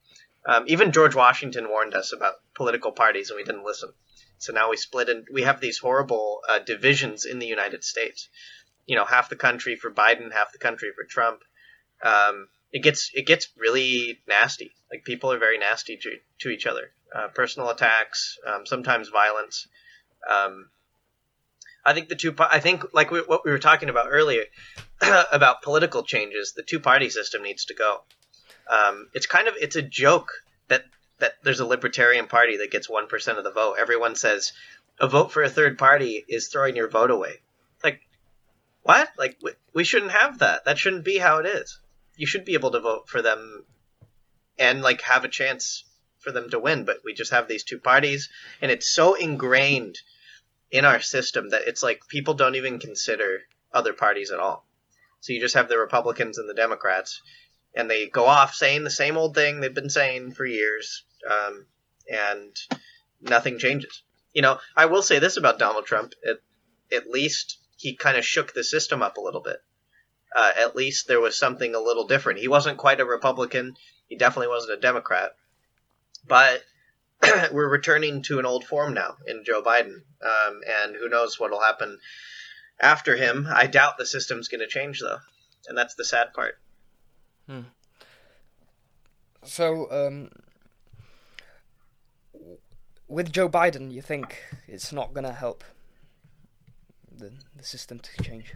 Um, even George Washington warned us about political parties, and we didn't listen. So now we split, and we have these horrible uh, divisions in the United States. You know, half the country for Biden, half the country for Trump. Um, it gets it gets really nasty. Like people are very nasty to to each other. Uh, personal attacks, um, sometimes violence. Um, I think the two. I think like we, what we were talking about earlier about political changes. The two party system needs to go. Um, it's kind of it's a joke that that there's a libertarian party that gets one percent of the vote. Everyone says a vote for a third party is throwing your vote away. Like what? Like we, we shouldn't have that. That shouldn't be how it is. You should be able to vote for them and like have a chance for them to win. But we just have these two parties, and it's so ingrained in our system that it's like people don't even consider other parties at all. So you just have the Republicans and the Democrats, and they go off saying the same old thing they've been saying for years, um, and nothing changes. You know, I will say this about Donald Trump: at, at least he kind of shook the system up a little bit. Uh, at least there was something a little different. He wasn't quite a Republican. He definitely wasn't a Democrat, but we're returning to an old form now in Joe Biden, um, and who knows what'll happen after him. I doubt the system's going to change though, and that's the sad part. Hmm. So, um, with Joe Biden, you think it's not going to help the the system to change?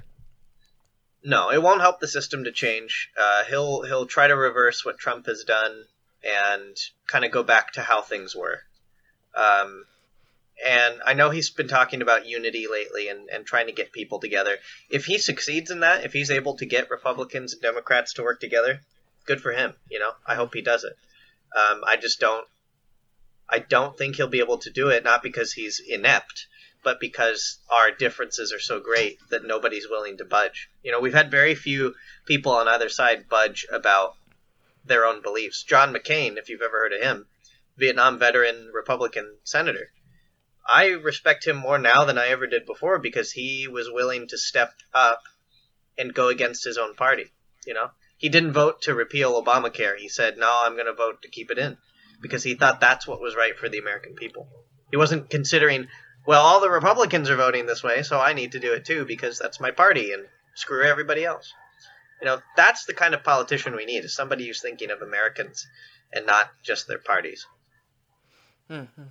No, it won't help the system to change. Uh, he'll he'll try to reverse what Trump has done and kind of go back to how things were. Um, and I know he's been talking about unity lately and, and trying to get people together. If he succeeds in that, if he's able to get Republicans and Democrats to work together, good for him. You know, I hope he does it. Um, I just don't. I don't think he'll be able to do it, not because he's inept, but because our differences are so great that nobody's willing to budge. You know, we've had very few people on either side budge about their own beliefs. John McCain, if you've ever heard of him, Vietnam veteran Republican senator. I respect him more now than I ever did before because he was willing to step up and go against his own party. You know, he didn't vote to repeal Obamacare. He said, "No, I'm going to vote to keep it in," because he thought that's what was right for the American people. He wasn't considering, well, all the Republicans are voting this way, so I need to do it too because that's my party and screw everybody else. You know, that's the kind of politician we need, is somebody who's thinking of Americans and not just their parties. Mm-hmm.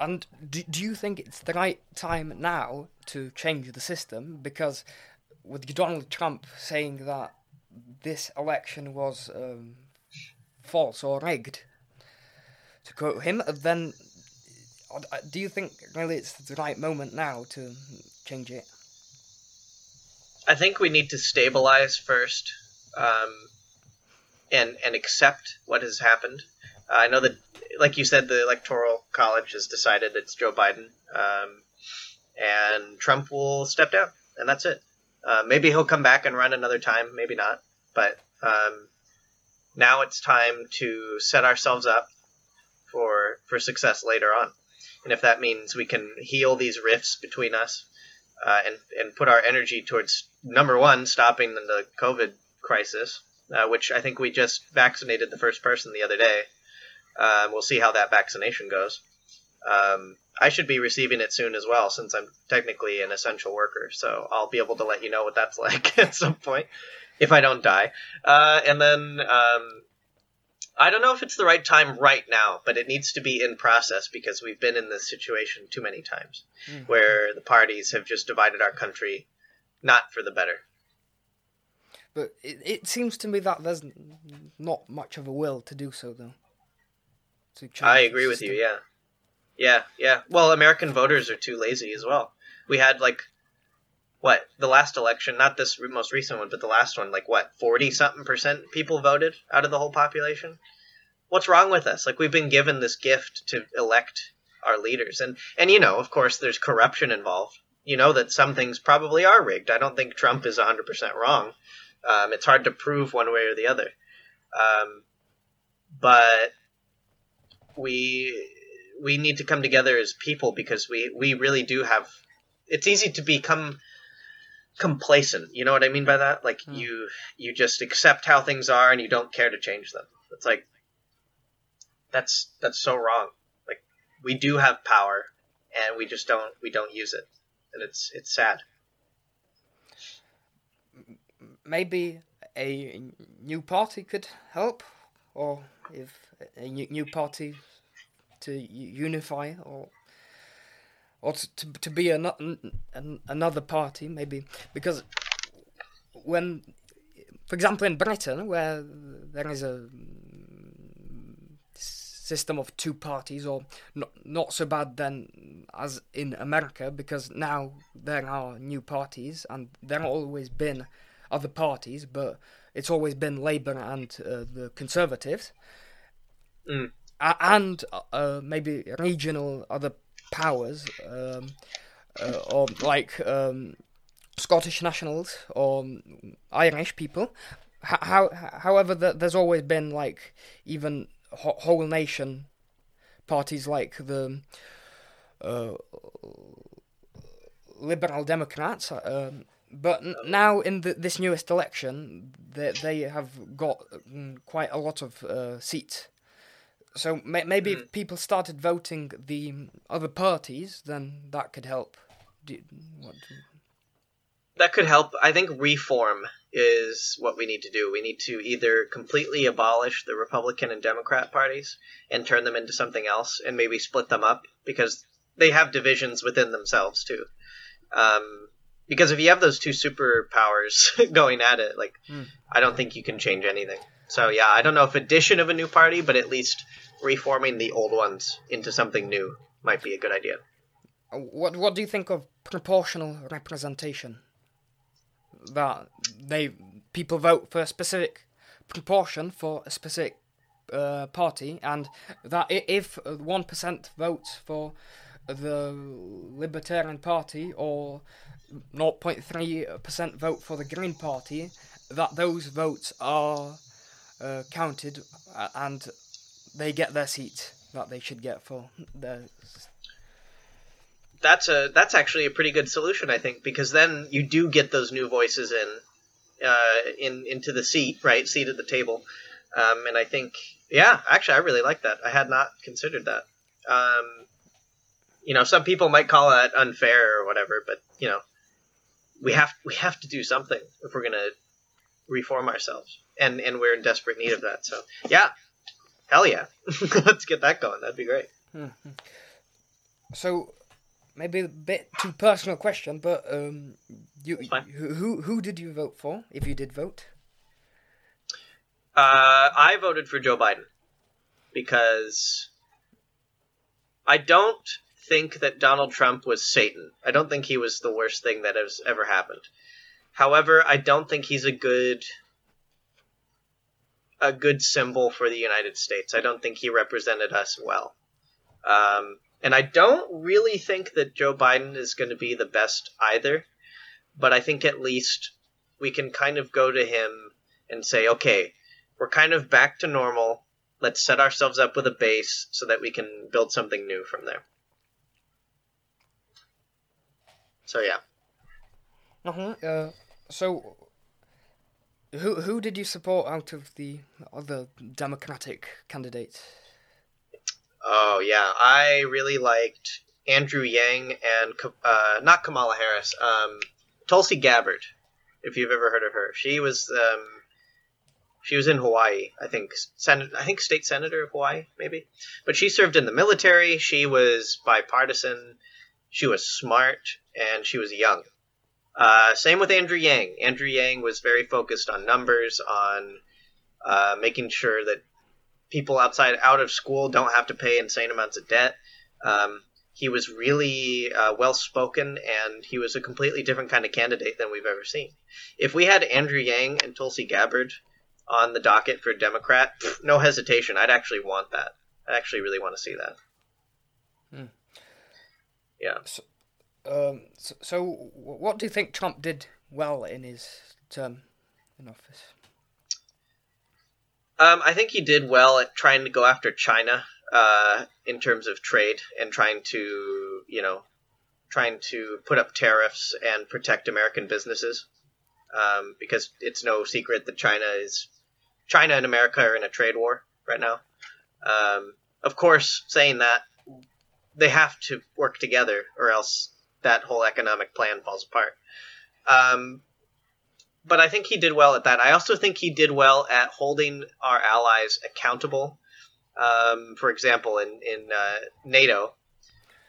And do, do you think it's the right time now to change the system? Because with Donald Trump saying that this election was um, false or rigged, to quote him, then uh, do you think really it's the right moment now to change it? I think we need to stabilize first, um, and and accept what has happened. Uh, I know that, like you said, the electoral college has decided it's Joe Biden, um, and Trump will step down, and that's it. Uh, maybe he'll come back and run another time, maybe not. But um, now it's time to set ourselves up for for success later on. and if that means we can heal these rifts between us uh, and and put our energy towards number one, stopping the COVID crisis, uh, which I think we just vaccinated the first person the other day. Uh, we'll see how that vaccination goes. Um, I should be receiving it soon as well, since I'm technically an essential worker. So I'll be able to let you know what that's like at some point if I don't die. Uh, and then um, I don't know if it's the right time right now, but it needs to be in process because we've been in this situation too many times mm-hmm. where the parties have just divided our country not for the better. But it, it seems to me that there's not much of a will to do so, though. I agree with you, yeah. Yeah, yeah. Well, American voters are too lazy as well. We had, like, what, the last election, not this most recent one, but the last one, like, what, 40 something percent people voted out of the whole population? What's wrong with us? Like, we've been given this gift to elect our leaders. And, and, you know, of course, there's corruption involved. You know that some things probably are rigged. I don't think Trump is 100% wrong. Um, it's hard to prove one way or the other. Um, but we we need to come together as people because we we really do have. It's easy to become complacent. You know what I mean by that? Like mm. you you just accept how things are and you don't care to change them. It's like that's that's so wrong. Like we do have power and we just don't we don't use it. And it's it's sad. Maybe a new party could help, or if a new party to unify, or or to to be an, an, another party, maybe. Because when, for example, in Britain, where there is a system of two parties, or not not so bad then as in America, because now there are new parties, and there have always been other parties, but it's always been Labour and uh, the Conservatives, mm. uh, and uh, maybe regional other powers, um, uh, or like um, Scottish nationals or Irish people. How, however, there's always been like even whole nation parties like the uh, Liberal Democrats. Um, but now in the, this newest election, they, they have got mm, quite a lot of uh, seats. So may, maybe mm. if people started voting the other parties, then that could help. Do, what do... That could help. I think reform is what we need to do. We need to either completely abolish the Republican and Democrat parties and turn them into something else, and maybe split them up because they have divisions within themselves too. Um, because if you have those two superpowers going at it, like mm. I don't think you can change anything. So yeah, I don't know if addition of a new party, but at least reforming the old ones into something new might be a good idea. What What do you think of proportional representation? That they people vote for a specific proportion for a specific uh, party, and that if one percent votes for the Libertarian Party or 0.3% vote for the Green Party, that those votes are uh, counted uh, and they get their seat that they should get for their. That's a that's actually a pretty good solution, I think, because then you do get those new voices in, uh, in into the seat, right, seat at the table, um, and I think, yeah, actually, I really like that. I had not considered that. Um, you know, some people might call that unfair or whatever, but you know, we have we have to do something if we're gonna reform ourselves, and and we're in desperate need of that. So yeah, hell yeah, let's get that going. That'd be great. Mm-hmm. So maybe a bit too personal question, but um, you who who did you vote for if you did vote? Uh, I voted for Joe Biden because I don't think that Donald Trump was Satan. I don't think he was the worst thing that has ever happened. However, I don't think he's a good a good symbol for the United States. I don't think he represented us well. Um, and I don't really think that Joe Biden is going to be the best either. But I think at least we can kind of go to him and say, okay, we're kind of back to normal. Let's set ourselves up with a base so that we can build something new from there. So yeah. Uh-huh. Uh So, who who did you support out of the other Democratic candidates? Oh yeah, I really liked Andrew Yang and uh, not Kamala Harris, um, Tulsi Gabbard. If you've ever heard of her, she was um, she was in Hawaii, I think. Senate, I think state senator of Hawaii, maybe. But she served in the military. She was bipartisan. She was smart, and she was young. Uh, same with Andrew Yang. Andrew Yang was very focused on numbers, on uh, making sure that people outside out of school don't have to pay insane amounts of debt. Um, he was really uh, well spoken, and he was a completely different kind of candidate than we've ever seen. If we had Andrew Yang and Tulsi Gabbard on the docket for Democrat, no hesitation, I'd actually want that. I actually really want to see that. Hmm. Yeah. So, um, so, so, what do you think Trump did well in his term in office? Um, I think he did well at trying to go after China uh, in terms of trade and trying to, you know, trying to put up tariffs and protect American businesses. Um, because it's no secret that China is China and America are in a trade war right now. Um, of course, saying that they have to work together, or else that whole economic plan falls apart. Um, but I think he did well at that. I also think he did well at holding our allies accountable. Um, for example, in in uh, NATO,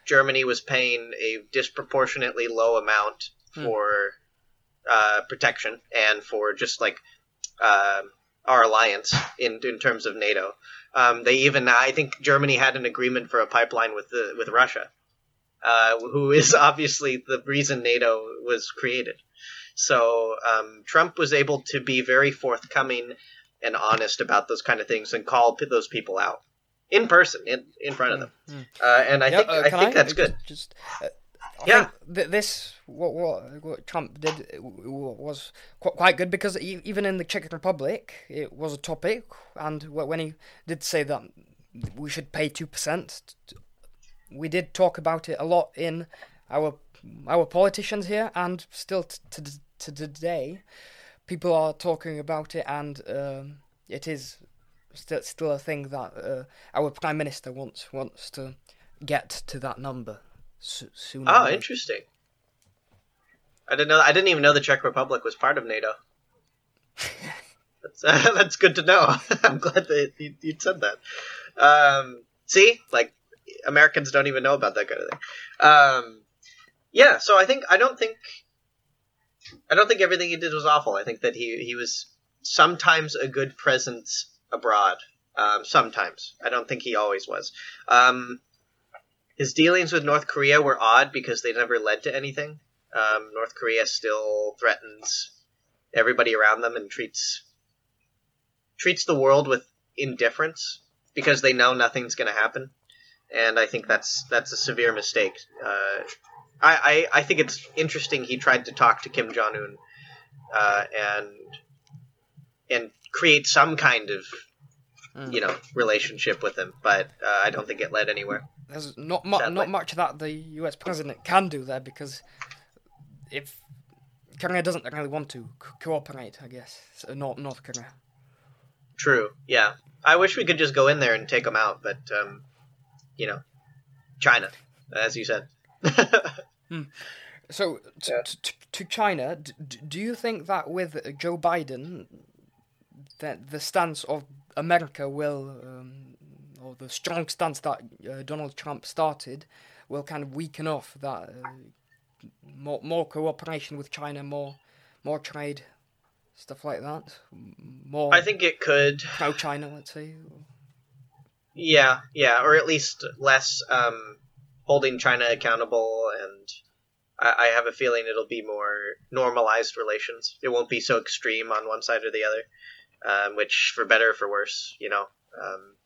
Germany was paying a disproportionately low amount hmm. for uh, protection and for just like uh, our alliance in in terms of NATO. Um, they even I think Germany had an agreement for a pipeline with the with Russia, uh, who is obviously the reason NATO was created. So um, Trump was able to be very forthcoming and honest about those kind of things and call those people out in person, in in front of them. Mm-hmm. Uh, and I think uh, I think I that's good. Just, uh, yeah, th- this what, what, what Trump did was quite good because even in the Czech Republic, it was a topic, and when he did say that we should pay two percent, we did talk about it a lot in our our politicians here, and still t- t- to today, people are talking about it, and um, it is still still a thing that uh, our prime minister wants wants to get to that number so- soon. Oh, interesting. I didn't know. I didn't even know the Czech Republic was part of NATO. that's uh, that's good to know. I'm glad that you, you said that. Um, see, like Americans don't even know about that kind of thing. Um, yeah, so I think I don't think I don't think everything he did was awful. I think that he he was sometimes a good presence abroad. Um, sometimes I don't think he always was. Um, his dealings with North Korea were odd because they never led to anything. Um, North Korea still threatens everybody around them and treats treats the world with indifference because they know nothing's going to happen. And I think that's that's a severe mistake. Uh, I, I, I think it's interesting he tried to talk to Kim Jong Un uh, and and create some kind of mm. you know relationship with him, but uh, I don't think it led anywhere. There's not mu- not much that the U.S. president can do there because if Korea doesn't really want to co- cooperate, I guess so North North Korea. True. Yeah, I wish we could just go in there and take them out, but um, you know, China, as you said. Hmm. So, t- yeah. t- to China, d- do you think that with Joe Biden, that the stance of America will, um, or the strong stance that uh, Donald Trump started, will kind of weaken off that uh, more more cooperation with China, more more trade, stuff like that. More. I think it could pro China, let's say. Yeah, yeah, or at least less um, holding China accountable, and I, I, have a feeling it'll be more normalized relations. It won't be so extreme on one side or the other, um, which for better or for worse, you know. Um,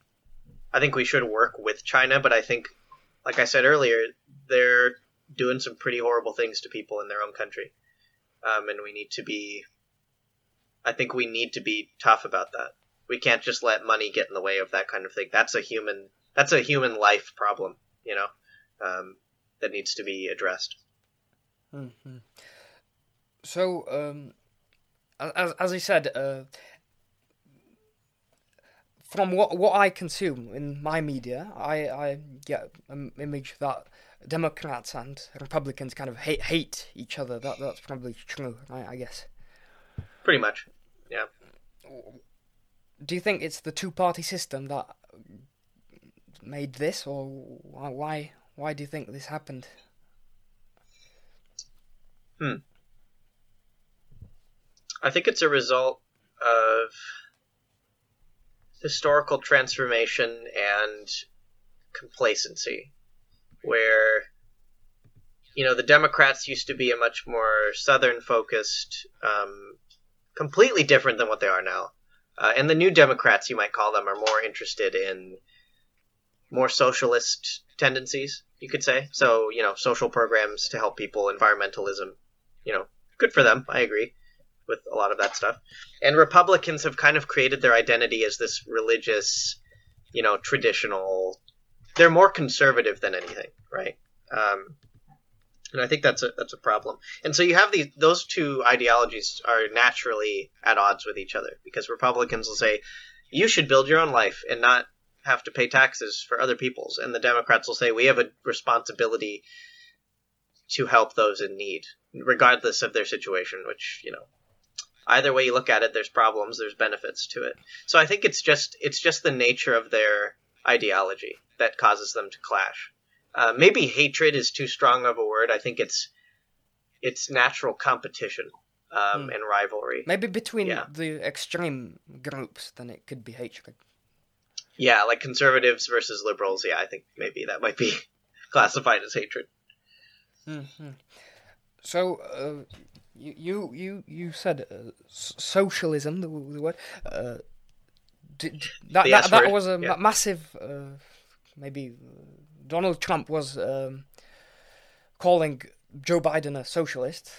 I think we should work with China, but I think, like I said earlier, they're doing some pretty horrible things to people in their own country, um, and we need to be. I think we need to be tough about that. We can't just let money get in the way of that kind of thing. That's a human. That's a human life problem, you know um, that needs to be addressed. Mm-hmm. So, um, as as I said, uh, from what what I consume in my media, I I get an image that Democrats and Republicans kind of hate hate each other. That that's probably true, I, I guess. Pretty much, yeah. Do you think it's the two party system that made this, or why why do you think this happened? Hmm. I think it's a result of historical transformation and complacency, where you know the Democrats used to be a much more southern focused, um, completely different than what they are now, uh, and the new Democrats, you might call them, are more interested in more socialist tendencies, you could say. So you know, social programs to help people, environmentalism, you know, good for them. I agree with a lot of that stuff. And Republicans have kind of created their identity as this religious, you know, traditional. They're more conservative than anything, right? Um, and I think that's a that's a problem. And so you have these those two ideologies are naturally at odds with each other because Republicans will say you should build your own life and not have to pay taxes for other people's, and the Democrats will say we have a responsibility to help those in need, regardless of their situation. Which you know either way you look at it, there's problems, there's benefits to it. So I think it's just it's just the nature of their ideology that causes them to clash. Uh, maybe hatred is too strong of a word. I think it's it's natural competition um, hmm. and rivalry. Maybe between yeah. the extreme groups, then it could be hatred. Yeah, like conservatives versus liberals. Yeah, I think maybe that might be classified as hatred. Mm-hmm. So, uh, you you you, you said uh, socialism the, the word uh, did, that, that, that, that was a yeah. massive uh, maybe uh, Donald Trump was um, calling Joe Biden a socialist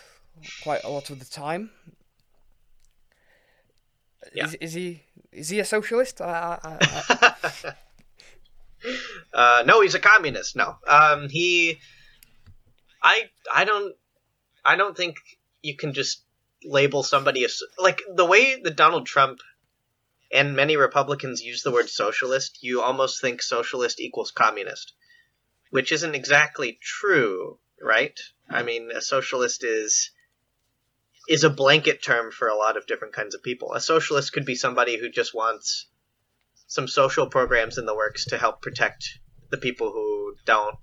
quite a lot of the time. Yeah. Is, is he is he a socialist? I, I, I... uh, no, he's a communist. No, um, he. I I don't I don't think you can just label somebody as like the way that Donald Trump and many Republicans use the word socialist, you almost think socialist equals communist, which isn't exactly true, right? I mean, a socialist is is a blanket term for a lot of different kinds of people. A socialist could be somebody who just wants some social programs in the works to help protect the people who don't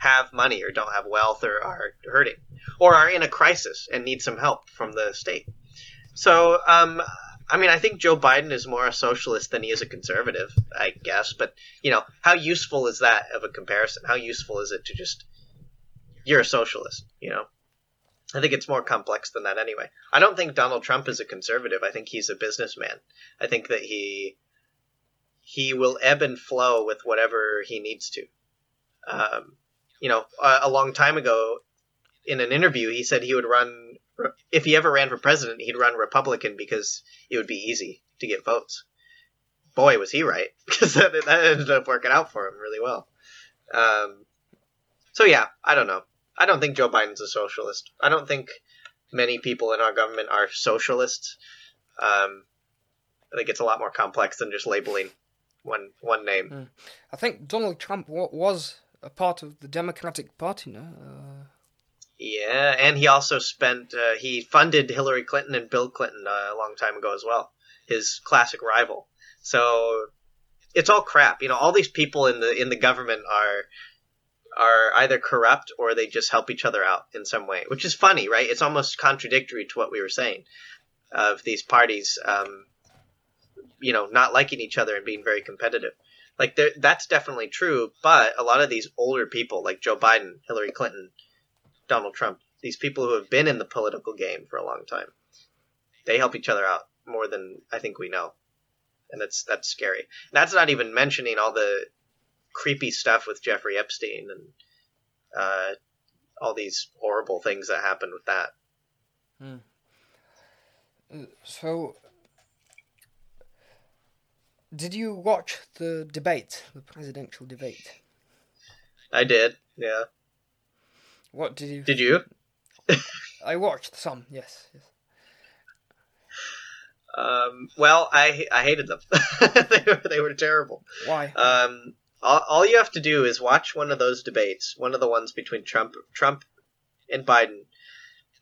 have money or don't have wealth or are hurting or are in a crisis and need some help from the state. So, um, I mean, I think Joe Biden is more a socialist than he is a conservative, I guess. But, you know, how useful is that of a comparison? How useful is it to just, you're a socialist, you know? I think it's more complex than that anyway. I don't think Donald Trump is a conservative. I think he's a businessman. I think that he he will ebb and flow with whatever he needs to. Um, you know, a, a long time ago, in an interview, he said he would run if he ever ran for president, he'd run Republican because it would be easy to get votes. Boy, was he right because that, that ended up working out for him really well. Um, so yeah, I don't know. I don't think Joe Biden's a socialist. I don't think many people in our government are socialists. Um, I think it's a lot more complex than just labeling one one name. Mm. I think Donald Trump was a part of the Democratic Party now. Uh... Yeah, and he also spent uh, he funded Hillary Clinton and Bill Clinton uh, a long time ago as well. His classic rival. So it's all crap. You know, all these people in the in the government are are either corrupt or they just help each other out in some way, which is funny, right? It's almost contradictory to what we were saying of these parties, um, you know, not liking each other and being very competitive. Like that's definitely true, but a lot of these older people, like Joe Biden, Hillary Clinton, Donald Trump, these people who have been in the political game for a long time, they help each other out more than I think we know, and that's that's scary. And that's not even mentioning all the creepy stuff with Jeffrey Epstein and uh, all these horrible things that happened with that. Hmm. So did you watch the debate, the presidential debate? I did. Yeah. What did you? Did you? I watched some. Yes. yes. Um, well, I I hated them. they were they were terrible. Why? Um, all, all you have to do is watch one of those debates, one of the ones between Trump Trump and Biden,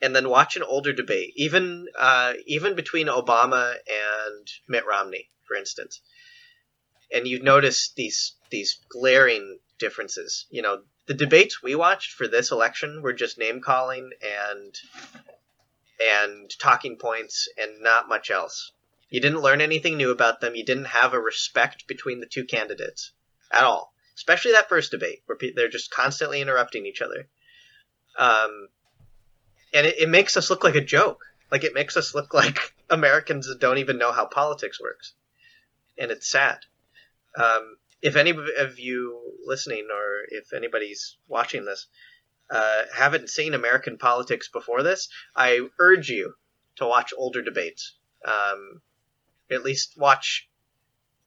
and then watch an older debate, even uh, even between Obama and Mitt Romney, for instance, and you notice these these glaring differences. You know, the debates we watched for this election were just name calling and and talking points and not much else. You didn't learn anything new about them. You didn't have a respect between the two candidates at all, especially that first debate where they're just constantly interrupting each other. Um, and it, it makes us look like a joke. Like it makes us look like Americans don't even know how politics works, and it's sad. Um, if any of you listening or if anybody's watching this uh, haven't seen American politics before this, I urge you to watch older debates. Um, at least watch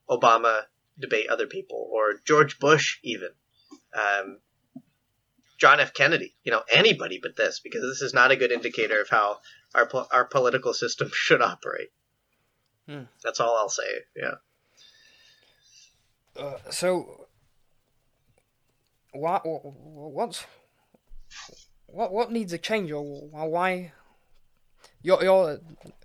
Obama debate other people or George Bush even. Um, John F. Kennedy, you know, anybody but this, because this is not a good indicator of how our po- our political system should operate. Hmm. That's all I'll say. Yeah. Uh, so, what what's what what needs a change, or why you're you're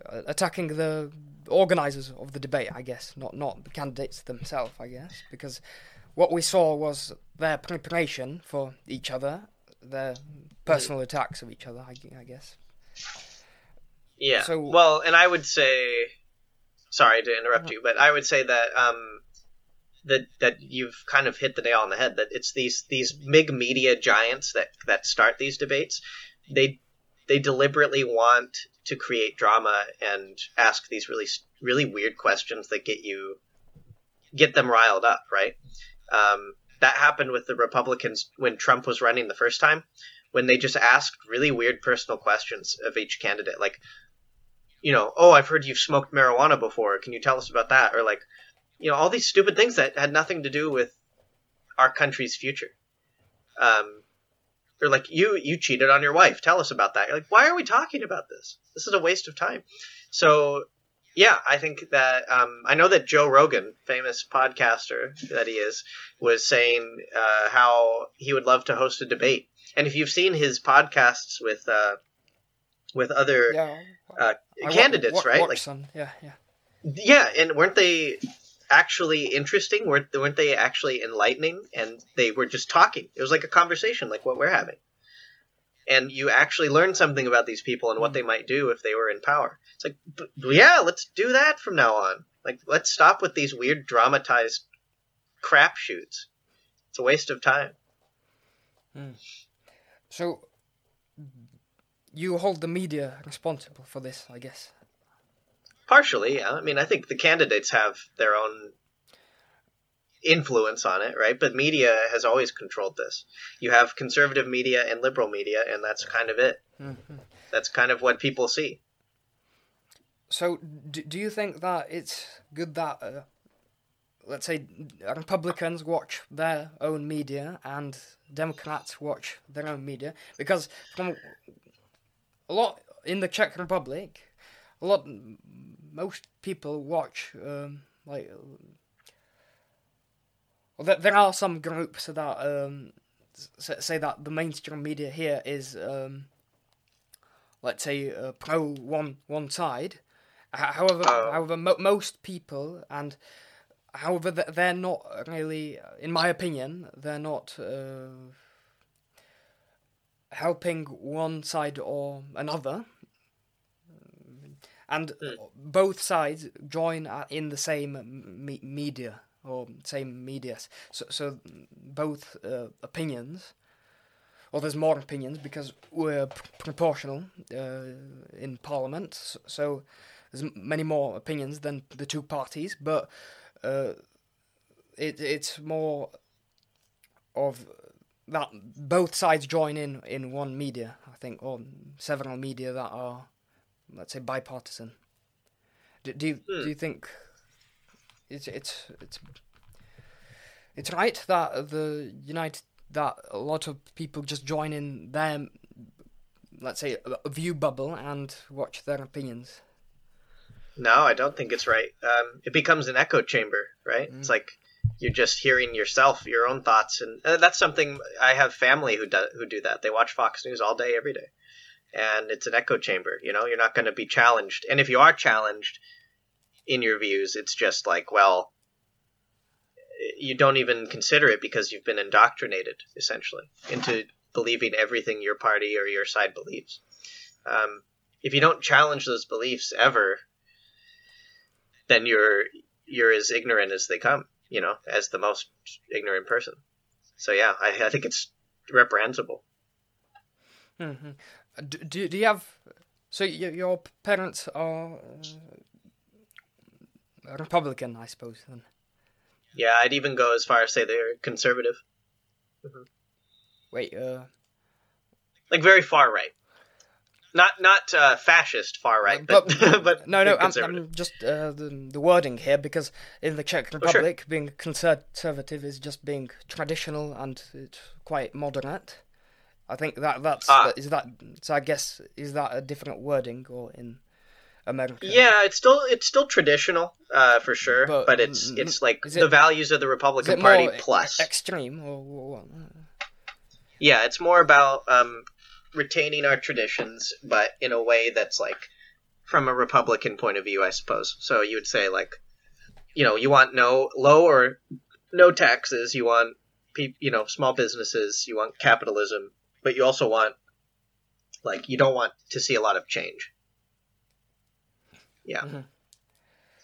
attacking the organizers of the debate? I guess not not the candidates themselves. I guess because what we saw was their preparation for each other, their personal attacks of each other. I, I guess. Yeah. So, well, and I would say, sorry to interrupt uh-huh. you, but I would say that um, that that you've kind of hit the nail on the head. That it's these these big media giants that that start these debates. They they deliberately want to create drama and ask these really really weird questions that get you get them riled up, right? Um, that happened with the Republicans when Trump was running the first time, when they just asked really weird personal questions of each candidate, like, you know, oh, I've heard you've smoked marijuana before. Can you tell us about that? Or like, you know, all these stupid things that had nothing to do with our country's future. Um, or like you you cheated on your wife. Tell us about that. You're like, why are we talking about this? This is a waste of time. So yeah, I think that um, I know that Joe Rogan, famous podcaster that he is, was saying uh, how he would love to host a debate. And if you've seen his podcasts with uh, with other yeah, uh, candidates, wa- wa- right? Like, some. yeah, yeah, yeah. And weren't they actually interesting? weren't weren't they actually enlightening? And they were just talking. It was like a conversation, like what we're having and you actually learn something about these people and what they might do if they were in power. It's like, yeah, let's do that from now on. Like, let's stop with these weird dramatized crap shoots. It's a waste of time. Hmm. So, you hold the media responsible for this, I guess. Partially, yeah. I mean, I think the candidates have their own influence on it, right? But media has always controlled this. You have conservative media and liberal media, and that's kind of it. Mm-hmm. That's kind of what people see. So, do, do you think that it's good that, uh, let's say, Republicans watch their own media and Democrats watch their own media? Because from a lot in the Czech Republic, a lot, most people watch um, like well, there are some groups that um, say that the mainstream media here is, um, let's say, uh, pro one one side. However, uh, however, mo- most people and however they're not really, in my opinion, they're not uh, helping one side or another. And mm. both sides join in the same me- media or same medias. So, so both uh, opinions, or there's more opinions because we're p- proportional uh, in Parliament. So, so, there's many more opinions than the two parties, but uh, it it's more of that both sides join in in one media. I think, or several media that are, let's say, bipartisan. Do, do you hmm. do you think it's it's it's it's right that the United that a lot of people just join in their let's say, a, view bubble and watch their opinions. No, I don't think it's right. Um, it becomes an echo chamber, right? Mm. It's like you're just hearing yourself, your own thoughts, and uh, that's something I have family who do who do that. They watch Fox News all day, every day, and it's an echo chamber. You know, you're not going to be challenged, and if you are challenged in your views, it's just like, well, you don't even consider it because you've been indoctrinated essentially into believing everything your party or your side believes. Um, if you don't challenge those beliefs ever, then you're you're as ignorant as they come, you know, as the most ignorant person. So yeah, I, I think it's reprehensible. hmm Do, do, do you have. So y- your parents are uh, Republican, I suppose, then? Yeah, I'd even go as far as say they're conservative, Wait, uh. like very far right. Not not uh, fascist far right, but But- but, No, no, I'm. I'm just uh, the, the wording here because in the Czech sure. Republic, being conservative is just being traditional and it's quite moderate. I think that that's Ah. is that. So I guess is that a different wording or in America? Yeah, it's still it's still traditional uh, for sure, But, but, it's it's like is the values of the Republican it Party plus. extreme or, or what? yeah, it's more about um, retaining our traditions, but in a way that's like from a Republican point of view, I suppose. So you would say like, you know, you want no low or no taxes. You want you know, small businesses. You want capitalism, but you also want like you don't want to see a lot of change. Yeah, Mhm.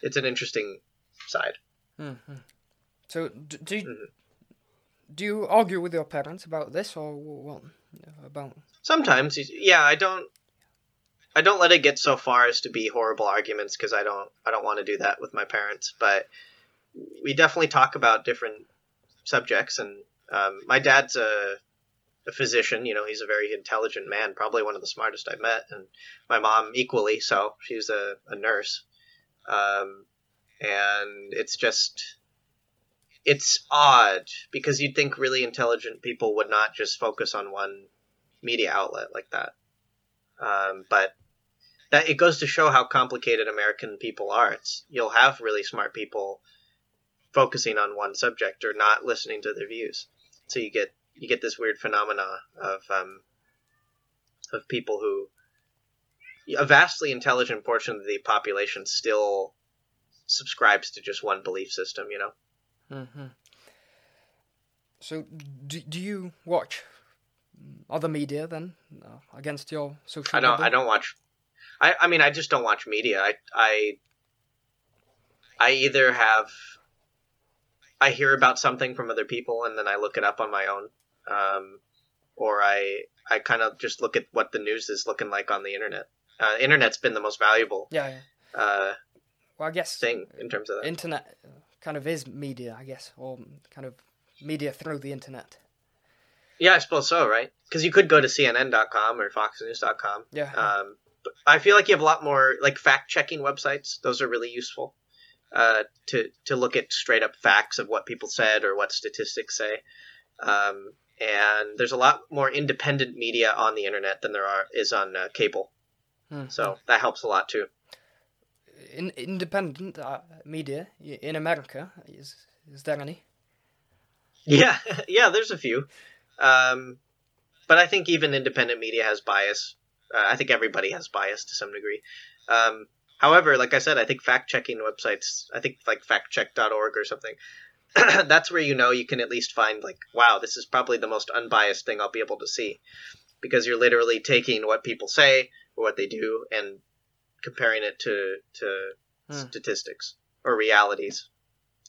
it's an interesting side. hmm So do do you, Mhm. do you argue with your parents about this or what? About Sometimes, yeah, I don't. I don't let it get so far as to be horrible arguments because I don't. I don't want to do that with my parents. But we definitely talk about different subjects, and um, my dad's a, a physician. You know, he's a very intelligent man, probably one of the smartest I've met, and my mom equally so. She's a, a nurse, um, and it's just. It's odd because you'd think really intelligent people would not just focus on one media outlet like that. Um, but that it goes to show how complicated American people are. It's you'll have really smart people focusing on one subject or not listening to their views. So you get you get this weird phenomena of um, of people who a vastly intelligent portion of the population still subscribes to just one belief system. You know. hmm So do do you watch other media then uh, against your social? I don't. bubble? I don't watch. I. I mean, I just don't watch media. I. I. I either have. I hear about something from other people and then I look it up on my own, um, or I. I kind of just look at what the news is looking like on the internet. Uh, internet's been the most valuable Yeah, yeah. uh, Well, I guess thing in terms of that. internet kind of is media, I guess, or kind of media through the internet. Yeah, I suppose so, right? Because you could go to CNN.com or FoxNews.com. Yeah. Um, but I feel like you have a lot more like fact checking websites. Those are really useful uh, to to look at straight up facts of what people said or what statistics say. Um, and there's a lot more independent media on the internet than there are is on uh, cable. Hmm. So that helps a lot too. in independent uh, media in America is is there any? Yeah, yeah. There's a few, um, but I think even independent media has bias. Uh, I think everybody has bias to some degree. Um, however, like I said, I think fact checking websites. I think like factcheck.org or something. that's where you know you can at least find like, wow, this is probably the most unbiased thing I'll be able to see, because you're literally taking what people say or what they do and comparing it to to Hmm. statistics or realities.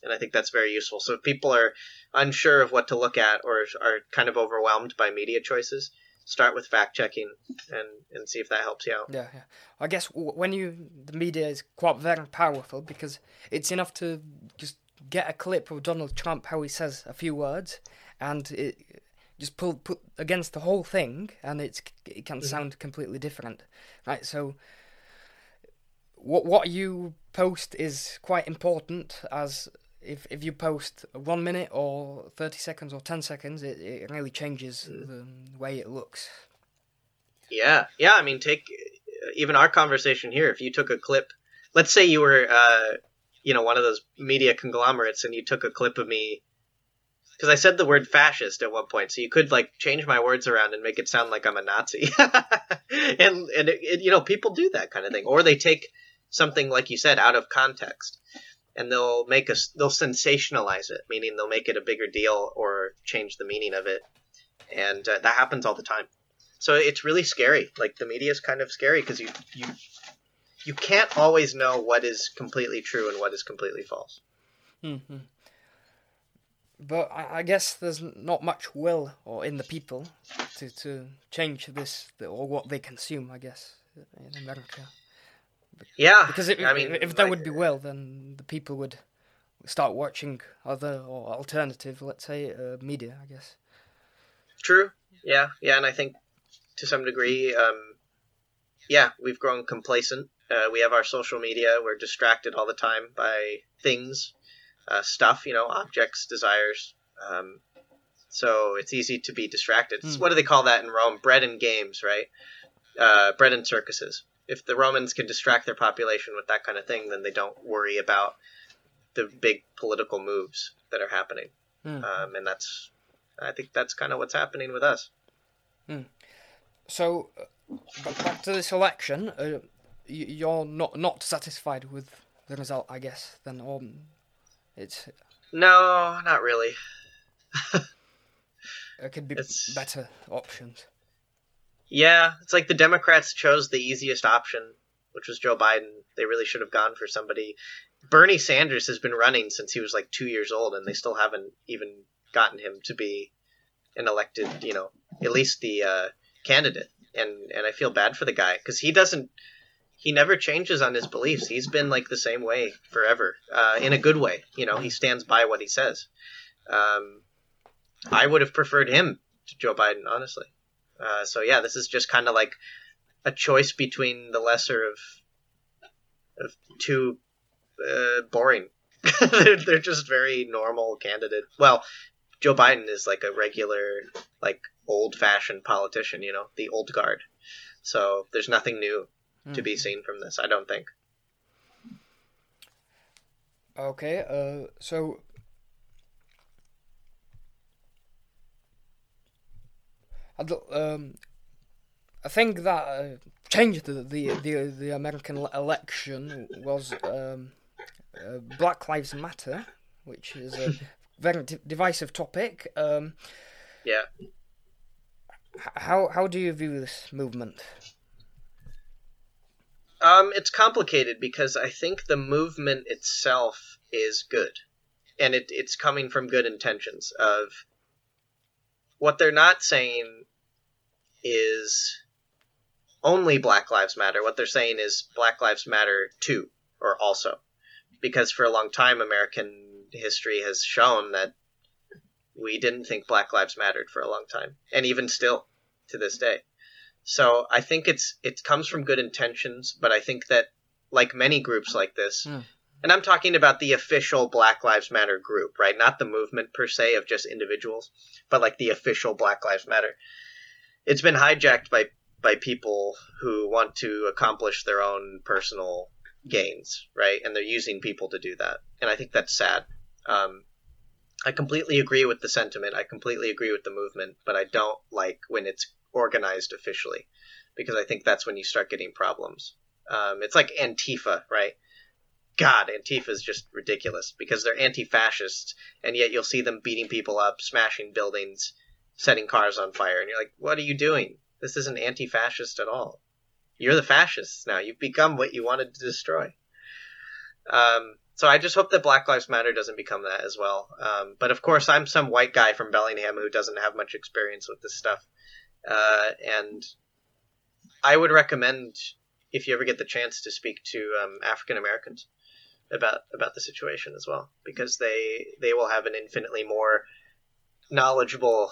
And I think that's very useful. So if people are unsure of what to look at or are kind of overwhelmed by media choices, start with fact checking and, and see if that helps you out. Yeah, yeah. I guess when you the media is quite very powerful because it's enough to just get a clip of Donald Trump how he says a few words and it just pull put against the whole thing and it's it can sound completely different, right? So what what you post is quite important as if if you post one minute or thirty seconds or ten seconds, it, it really changes the way it looks. Yeah, yeah. I mean, take even our conversation here. If you took a clip, let's say you were, uh, you know, one of those media conglomerates, and you took a clip of me. Because I said the word fascist at one point, so you could like change my words around and make it sound like I'm a Nazi. and and it, it, you know, people do that kind of thing, or they take something like you said out of context. And they'll make us they'll sensationalize it meaning they'll make it a bigger deal or change the meaning of it. And uh, that happens all the time. So it's really scary. Like the media is kind of scary because you you you can't always know what is completely true and what is completely false mm-hmm. but I, I, guess there's not much will or in the people to, to change this or what they consume i guess in america yeah, because if, I mean, if there would be will, then the people would start watching other or alternative, let's say, uh, media. I guess. True. Yeah, yeah, and I think to some degree, um, yeah, we've grown complacent. Uh, we have our social media. We're distracted all the time by things, uh, stuff, you know, objects, desires. Um, so it's easy to be distracted. Mm. What do they call that in Rome? Bread and games, right? Uh, bread and circuses if the Romans can distract their population with that kind of thing, then they don't worry about the big political moves that are happening. Mm. Um, and that's, I think that's kind of what's happening with us. Mm. So, uh, back to this election, uh, you're not not satisfied with the result, I guess. Then, um, it's no, not really. there could be it's... better options. Yeah, it's like the Democrats chose the easiest option, which was Joe Biden. They really should have gone for somebody. Bernie Sanders has been running since he was like two years old, and they still haven't even gotten him to be an elected, you know, at least the uh, candidate. And and I feel bad for the guy because he doesn't, he never changes on his beliefs. He's been like the same way forever, uh, in a good way. You know, he stands by what he says. Um, I would have preferred him to Joe Biden, honestly. Uh, so yeah, this is just kind of like a choice between the lesser of of two uh, boring. they're, they're just very normal candidate. Well, Joe Biden is like a regular, like old fashioned politician, you know, the old guard. So there's nothing new mm. to be hmm. seen from this, I don't think. Okay, uh, so um, I think that uh, changed the, the, the the American election was um, uh, Black Lives Matter, which is a very d- divisive topic. Um, yeah. How how do you view this movement? Um, it's complicated because I think the movement itself is good, and it, it's coming from good intentions of what they're not saying is only Black Lives Matter. What they're saying is Black Lives Matter too, or also. Because for a long time, American history has shown that we didn't think Black Lives mattered for a long time, and even still to this day. So I think it's it comes from good intentions, but I think that like many groups like this, mm and I'm talking about the official Black Lives Matter group, right? Not the movement per se of just individuals, but like the official Black Lives Matter. It's been hijacked by by people who want to accomplish their own personal gains, right? And they're using people to do that, and I think that's sad. Um, I completely agree with the sentiment. I completely agree with the movement, but I don't like when it's organized officially, because I think that's when you start getting problems. Um, it's like Antifa, right? God, Antifa is just ridiculous because they're anti-fascists, and yet you'll see them beating people up, smashing buildings, setting cars on fire, and you're like, what are you doing? This isn't anti-fascist at all. You're the fascists now. You've become what you wanted to destroy. Um, so I just hope that Black Lives Matter doesn't become that as well. Um, but of course, I'm some white guy from Bellingham who doesn't have much experience with this stuff, uh, and I would recommend if you ever get the chance to speak to um, African Americans about about the situation as well because they they will have an infinitely more knowledgeable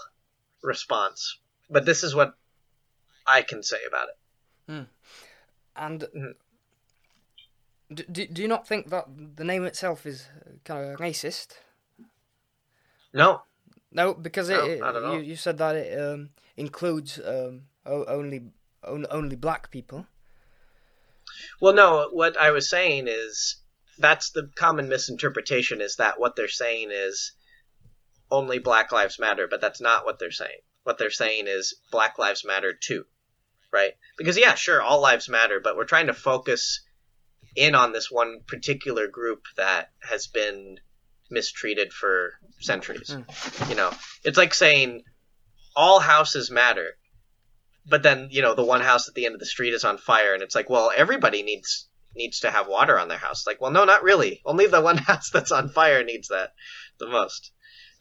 response. But this is what I can say about it. Hmm. And mm. do, do you not think that the name itself is kind of racist? No. No, because it, no, you, you said that it um, includes um, only on, only black people. Well, no. What I was saying is that's the common misinterpretation is that what they're saying is only Black Lives Matter, but that's not what they're saying. What they're saying is Black Lives Matter too, right? Because yeah, sure, all lives matter, but we're trying to focus in on this one particular group that has been mistreated for centuries. Mm. You know, it's like saying all houses matter, but then you know the one house at the end of the street is on fire, and it's like, well, everybody needs needs to have water on their house. Like, well, no, not really. Only the one house that's on fire needs that the most.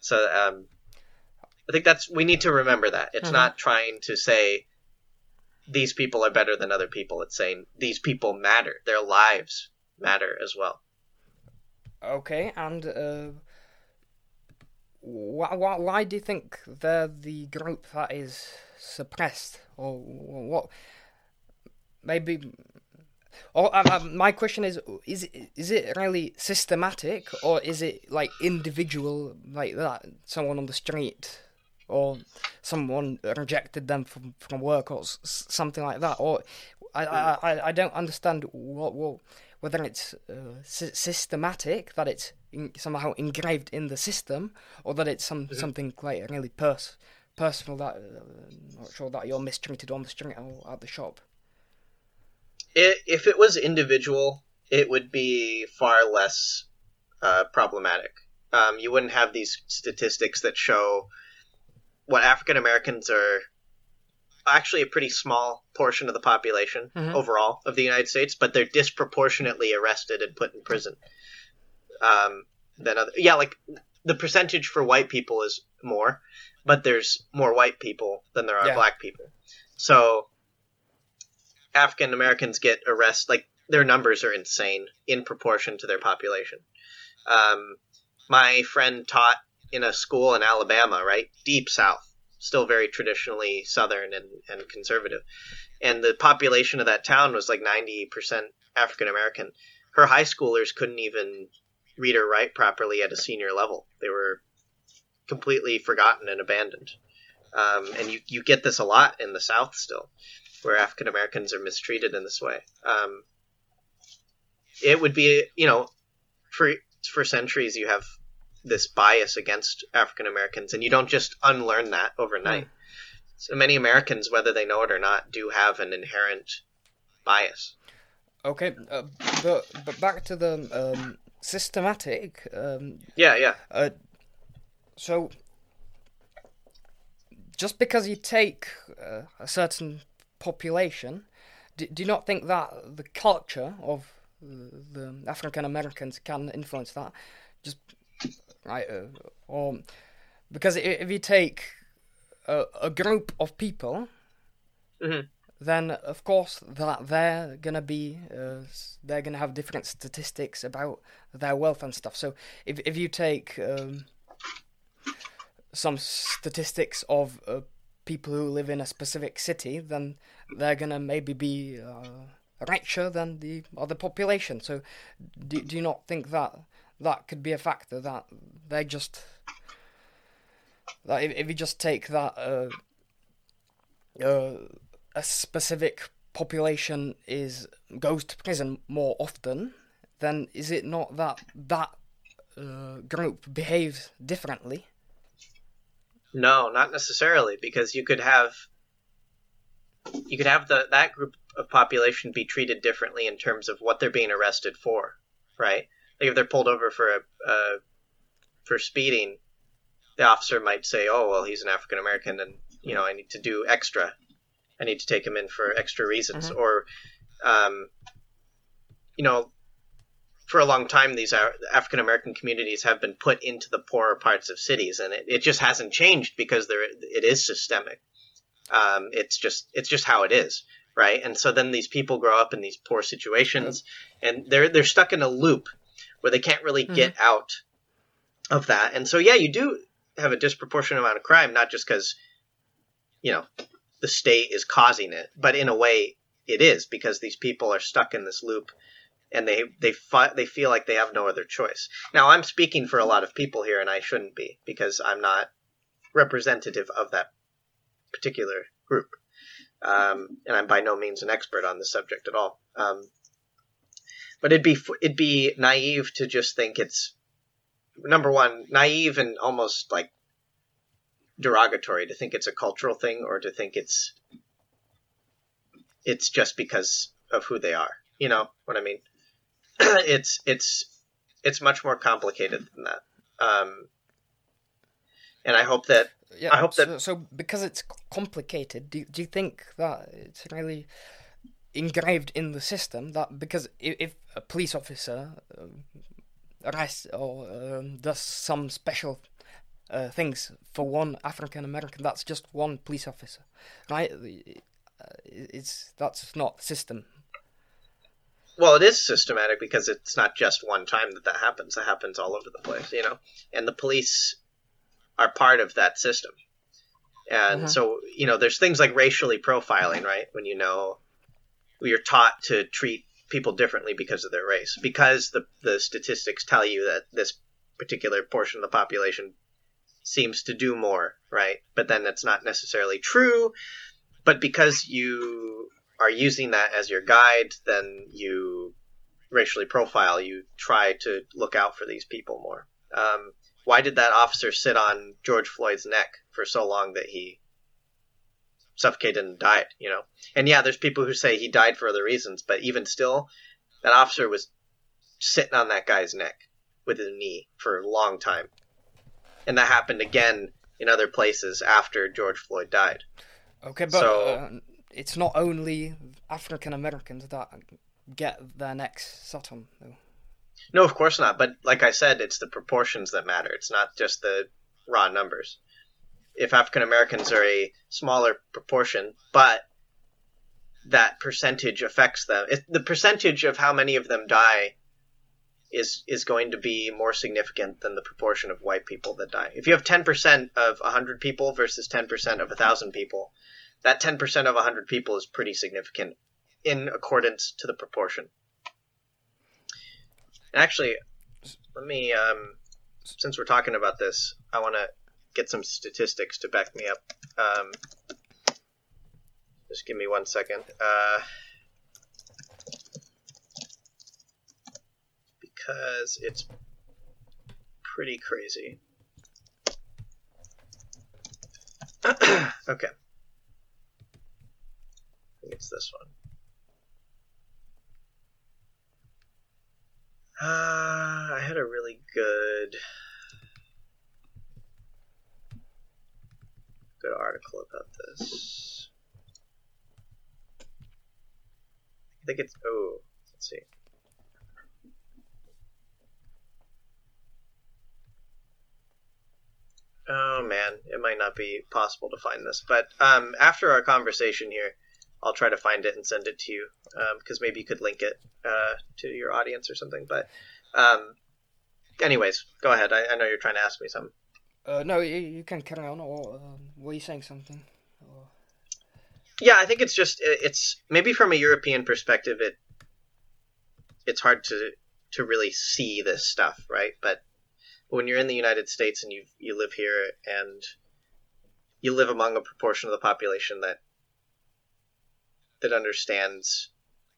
So, um, I think that's we need to remember that it's mm-hmm. not trying to say these people are better than other people. It's saying these people matter. Their lives matter as well. Okay, and uh, why, why, why do you think they're the group that is suppressed, or what? Maybe. Or uh, my question is: is is it really systematic, or is it like individual, like that? Someone on the street or someone rejected them from, from work or s- something like that. Or I, I, I don't understand what, what whether it's uh, sy- systematic that it's in, somehow engraved in the system, or that it's some mm-hmm. something like really pers- personal that uh, not sure that you're mistreated on the street or at the shop. It, if it was individual, it would be far less uh, problematic. Um, you wouldn't have these statistics that show what African Americans are actually a pretty small portion of the population mm-hmm. overall of the United States, but they're disproportionately arrested and put in prison. Um, than other, yeah, like the percentage for white people is more, but there's more white people than there are yeah. black people. So African Americans get arrested, like their numbers are insane in proportion to their population. Um, my friend taught in a school in Alabama, right? Deep South, still very traditionally Southern and, and conservative. And the population of that town was like 90% African American. Her high schoolers couldn't even read or write properly at a senior level. They were completely forgotten and abandoned. Um, and you, you get this a lot in the South still, where African Americans are mistreated in this way. Um, it would be, you know, for for centuries you have this bias against African Americans, and you don't just unlearn that overnight. Mm. So many Americans, whether they know it or not, do have an inherent bias. Okay, uh, but but back to the um, systematic. Um, yeah, yeah. Uh, so, just because you take uh, a certain population, do, do you not think that the culture of the African Americans can influence that? Just right? Uh, or because if you take a, a group of people, mm-hmm. then of course that they're gonna be uh, they're gonna have different statistics about their wealth and stuff. So if if you take um, some statistics of uh, people who live in a specific city, then they're gonna maybe be uh, richer than the other population. So do do you not think that that could be a factor that they just that if, if you just take that uh, uh, a specific population is goes to prison more often, then is it not that that uh, group behaves differently? No, not necessarily, because you could have you could have the that group of population be treated differently in terms of what they're being arrested for, right? Like if they're pulled over for a uh, for speeding, the officer might say, "Oh, well, he's an African American, and you know, I need to do extra. I need to take him in for extra reasons." Mm-hmm. Or, um, you know, for a long time, these African American communities have been put into the poorer parts of cities, and it, it just hasn't changed because there it is systemic. Um, it's just it's just how it is, right? And so then these people grow up in these poor situations, and they're they're stuck in a loop where they can't really mm-hmm. get out of that. And so, yeah, you do have a disproportionate amount of crime, not just because, you know, the state is causing it, but in a way it is because these people are stuck in this loop and they they fi- they feel like they have no other choice. Now, I'm speaking for a lot of people here, and I shouldn't be because I'm not representative of that particular group. um, and I'm by no means an expert on the subject at all. Um, but it'd be it'd be naive to just think it's number one naive and almost like derogatory to think it's a cultural thing or to think it's it's just because of who they are. You know what I mean? it's it's it's much more complicated than that. Um, and I hope that yeah, I hope so, that so because it's complicated, do do you think that it's really engraved in the system that because if, if a police officer um, arrests or um, does some special uh, things for one African American, that's just one police officer, right? Uh, it's that's not system. Well, it is systematic because it's not just one time that that happens. It happens all over the place, you know. And the police are part of that system. And mm-hmm. so, you know, there's things like racially profiling, right? When you know you're taught to treat people differently because of their race, because the the statistics tell you that this particular portion of the population seems to do more, right? But then that's not necessarily true. But because you are using that as your guide, then you racially profile. You try to look out for these people more. Um, why did that officer sit on George Floyd's neck for so long that he suffocated and died, you know? And yeah, there's people who say he died for other reasons, but even still, that officer was sitting on that guy's neck with his knee for a long time. And that happened again in other places after George Floyd died. Okay, but so, uh, it's not only African Americans that get their necks sat on, though. No, of course not. But like I said, it's the proportions that matter. It's not just the raw numbers. If African Americans are a smaller proportion, but that percentage affects them, it, the percentage of how many of them die is is going to be more significant than the proportion of white people that die. If you have 10% of 100 people versus 10% of 1,000 people, that 10% of 100 people is pretty significant in accordance to the proportion. Actually, let me, um, since we're talking about this, I want to get some statistics to back me up. Um, just give me one second. Uh, because it's pretty crazy. okay. It's this one. Uh, I had a really good good article about this. I think it's oh, let's see. Oh man, it might not be possible to find this, but um, after our conversation here, I'll try to find it and send it to you because um, maybe you could link it uh, to your audience or something. But, um, anyways, go ahead. I, I, know you're trying to ask me something. Uh, no, you, you, can carry on. Or um, were you saying something? Or... Yeah, I think it's just it's maybe from a European perspective, it it's hard to to really see this stuff, right? But when you're in the United States and you you live here and you live among a proportion of the population that that understands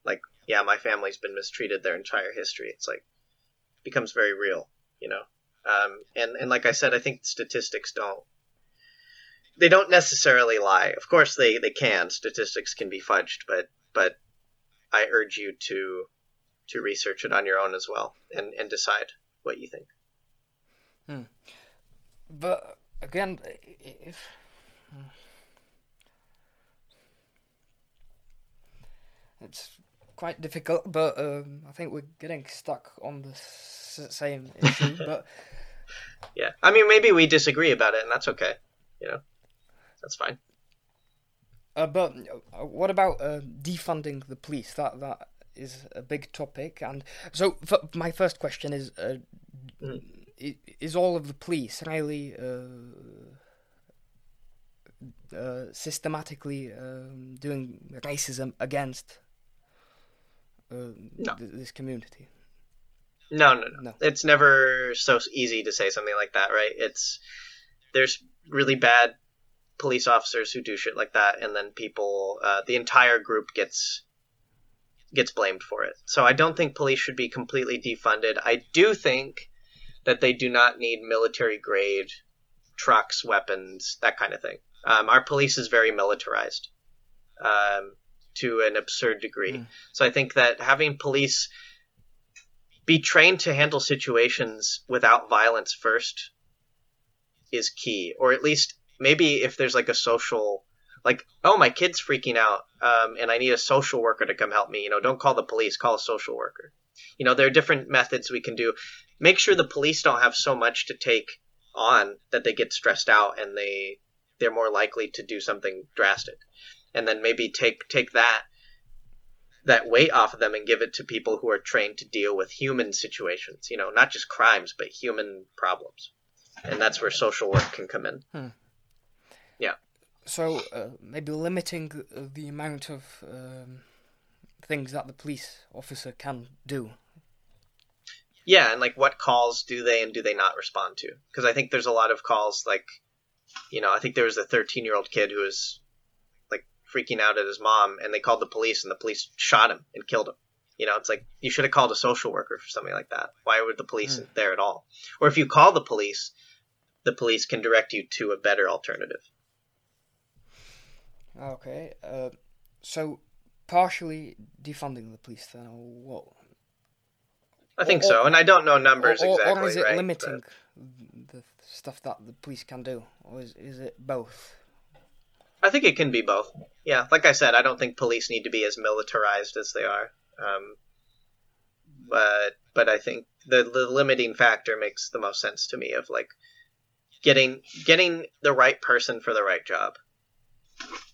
like yeah my family's been mistreated their entire history it's like becomes very real you know um, and and like i said i think statistics don't they don't necessarily lie of course they they can statistics can be fudged but but i urge you to to research it on your own as well and and decide what you think hmm. but again if hmm. It's quite difficult, but um, I think we're getting stuck on the same issue. but yeah, I mean, maybe we disagree about it, and that's okay. You know, that's fine. Uh, but uh, what about uh, defunding the police? That that is a big topic, and so my first question is: uh, mm. Is all of the police really uh, uh, systematically um, doing racism against uh, no. th- this community. No, no, no, no. It's never so easy to say something like that, right? It's there's really bad police officers who do shit like that, and then people, uh, the entire group gets gets blamed for it. So I don't think police should be completely defunded. I do think that they do not need military grade trucks, weapons, that kind of thing. Um, our police is very militarized um, to an absurd degree. Mm. So I think that having police be trained to handle situations without violence first is key, or at least maybe if there's like a social like oh my kid's freaking out um, and i need a social worker to come help me you know don't call the police call a social worker. You know there are different methods we can do. Make sure the police don't have so much to take on that they get stressed out and they they're more likely to do something drastic. And then maybe take take that that weight off of them and give it to people who are trained to deal with human situations you know not just crimes but human problems and that's where social work can come in hmm. yeah so uh, maybe limiting the amount of um, things that the police officer can do yeah, and like what calls do they and do they not respond to? Because I think there's a lot of calls like, you know, I think there was a 13 year old kid who was freaking out at his mom, and they called the police, and the police shot him and killed him. You know, it's like you should have called a social worker for something like that. Why were the police mm. there at all? Or if you call the police, the police can direct you to a better alternative. Okay, uh, so partially defunding the police then, or what? I think or, so, and I don't know numbers or, exactly. Or is it right? limiting but... the stuff that the police can do, or is is it both? I think it can be both. Yeah, like I said, I don't think police need to be as militarized as they are. Um, but but I think the the limiting factor makes the most sense to me of like getting getting the right person for the right job.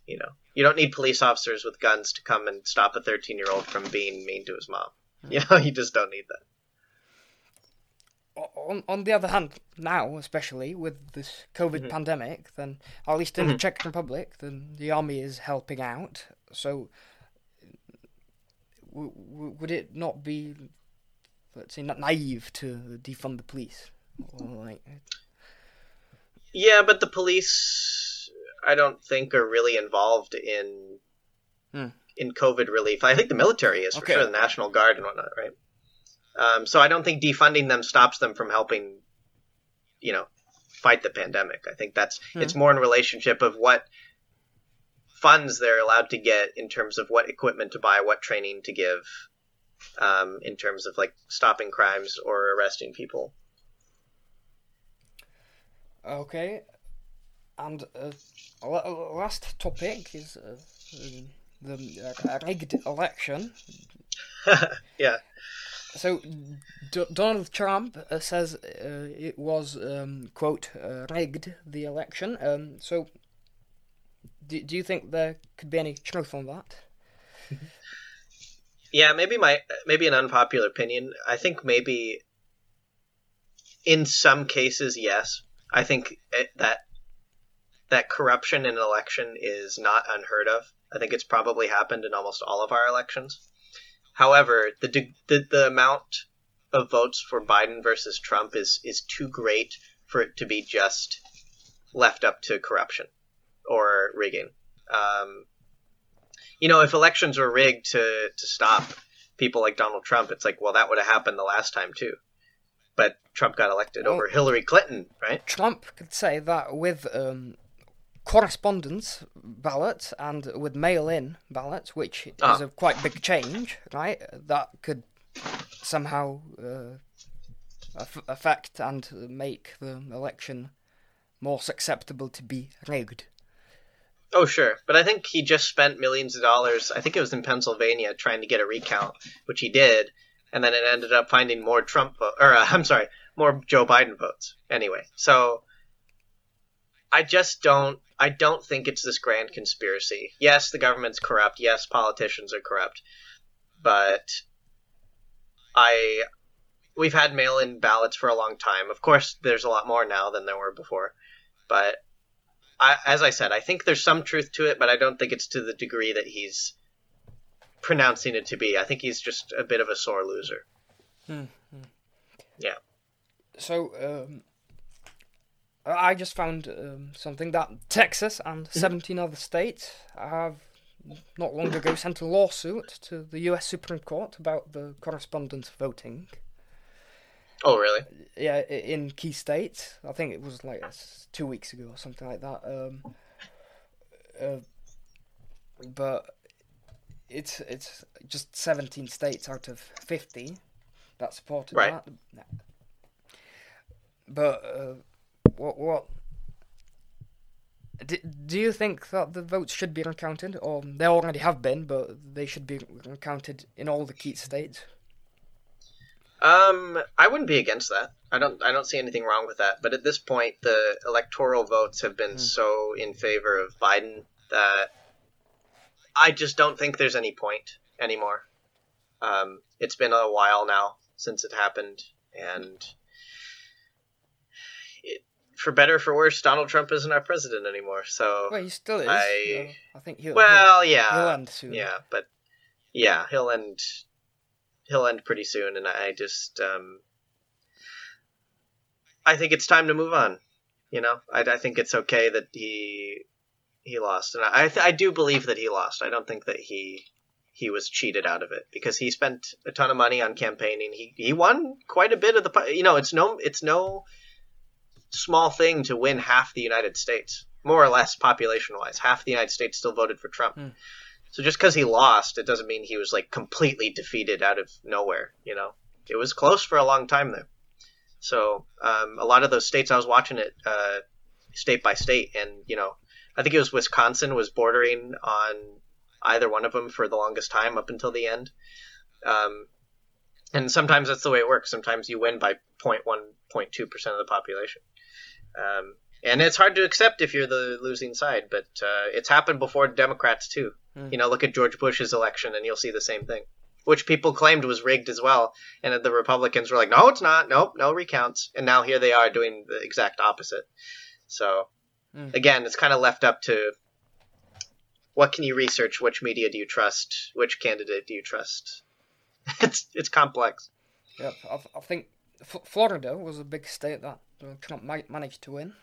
You know, you don't need police officers with guns to come and stop a 13 year old from being mean to his mom. You know, you just don't need that on, on the other hand, now especially with this COVID mm-hmm. pandemic, then at least in mm-hmm. the Czech Republic, then the army is helping out. So, w- w- would it not be, let's say, not naive to defund the police? Like... Yeah, but the police, I don't think, are really involved in hmm. in COVID relief. I think the military is for okay. sure, the National Guard and whatnot, right? Um, so I don't think defunding them stops them from helping, you know, fight the pandemic. I think that's mm-hmm. it's more in relationship of what funds they're allowed to get in terms of what equipment to buy, what training to give, um, in terms of like stopping crimes or arresting people. Okay, and uh, last topic is uh, the uh, rigged election. yeah so D- Donald Trump uh, says uh, it was um, quote uh, rigged the election. Um, so do, do you think there could be any truth on that? Yeah, maybe my maybe an unpopular opinion. I think maybe in some cases, yes. I think it, that that corruption in an election is not unheard of. I think it's probably happened in almost all of our elections. However, the, the the amount of votes for Biden versus Trump is is too great for it to be just left up to corruption or rigging. Um, you know, if elections were rigged to to stop people like Donald Trump, it's like, well, that would have happened the last time too. But Trump got elected well, over Hillary Clinton, right? Trump could say that with um, correspondence ballot and with mail-in ballots, which ah. is a quite big change, right? That could somehow uh, affect and make the election more susceptible to be rigged. Oh, sure. But I think he just spent millions of dollars, I think it was in Pennsylvania, trying to get a recount, which he did, and then it ended up finding more Trump, vo- or uh, I'm sorry, more Joe Biden votes. Anyway, so I just don't I don't think it's this grand conspiracy. Yes, the government's corrupt. Yes, politicians are corrupt. But I we've had mail-in ballots for a long time. Of course, there's a lot more now than there were before. But I, as I said, I think there's some truth to it, but I don't think it's to the degree that he's pronouncing it to be. I think he's just a bit of a sore loser. Hmm. Yeah. So, um, I just found um, something that Texas and Mm-hmm. 17 other states have not long ago sent a lawsuit to the US Supreme Court about the correspondence voting. Oh, really? Yeah, in key states. I think it was like two weeks ago or something like that. Um, uh, but it's it's just 17 states out of 50 that supported Right. that. But uh, what what do, do you think that the votes should be recounted, or they already have been, but they should be recounted in all the key states? Um, I wouldn't be against that. I don't. I don't see anything wrong with that. But at this point, the electoral votes have been so in favor of Biden that I just don't think there's any point anymore. Um, it's been a while now since it happened, and for better or for worse, Donald Trump isn't our president anymore. So, Well, he still is. I- I think he'll. well, he'll, yeah, he'll end soon. yeah, but yeah, he'll end. He'll end pretty soon, and I just, um, I think it's time to move on. You know, I, I think it's okay that he he lost, and I I do believe that he lost. I don't think that he he was cheated out of it because he spent a ton of money on campaigning. He he won quite a bit of the. You know, it's no it's no small thing to win half the United States, more or less population wise. Half the United States still voted for Trump. Hmm. So just because he lost, it doesn't mean he was like completely defeated out of nowhere. You know, it was close for a long time there. So um, a lot of those states, I was watching it uh, state by state, and you know, I think it was Wisconsin was bordering on either one of them for the longest time up until the end. Um, and sometimes that's the way it works. Sometimes you win by 0.1, 0.2 percent of the population. Um, and it's hard to accept if you're the losing side, but uh, it's happened before Democrats too. Mm. You know, look at George Bush's election, and you'll see the same thing, which people claimed was rigged as well. And the Republicans were like, "No, it's not. Nope, no recounts." And now here they are doing the exact opposite. So, Mm. again, it's kind of left up to what can you research? Which media do you trust? Which candidate do you trust? it's it's complex. Yeah, I, I think F- Florida was a big state that Trump might manage to win,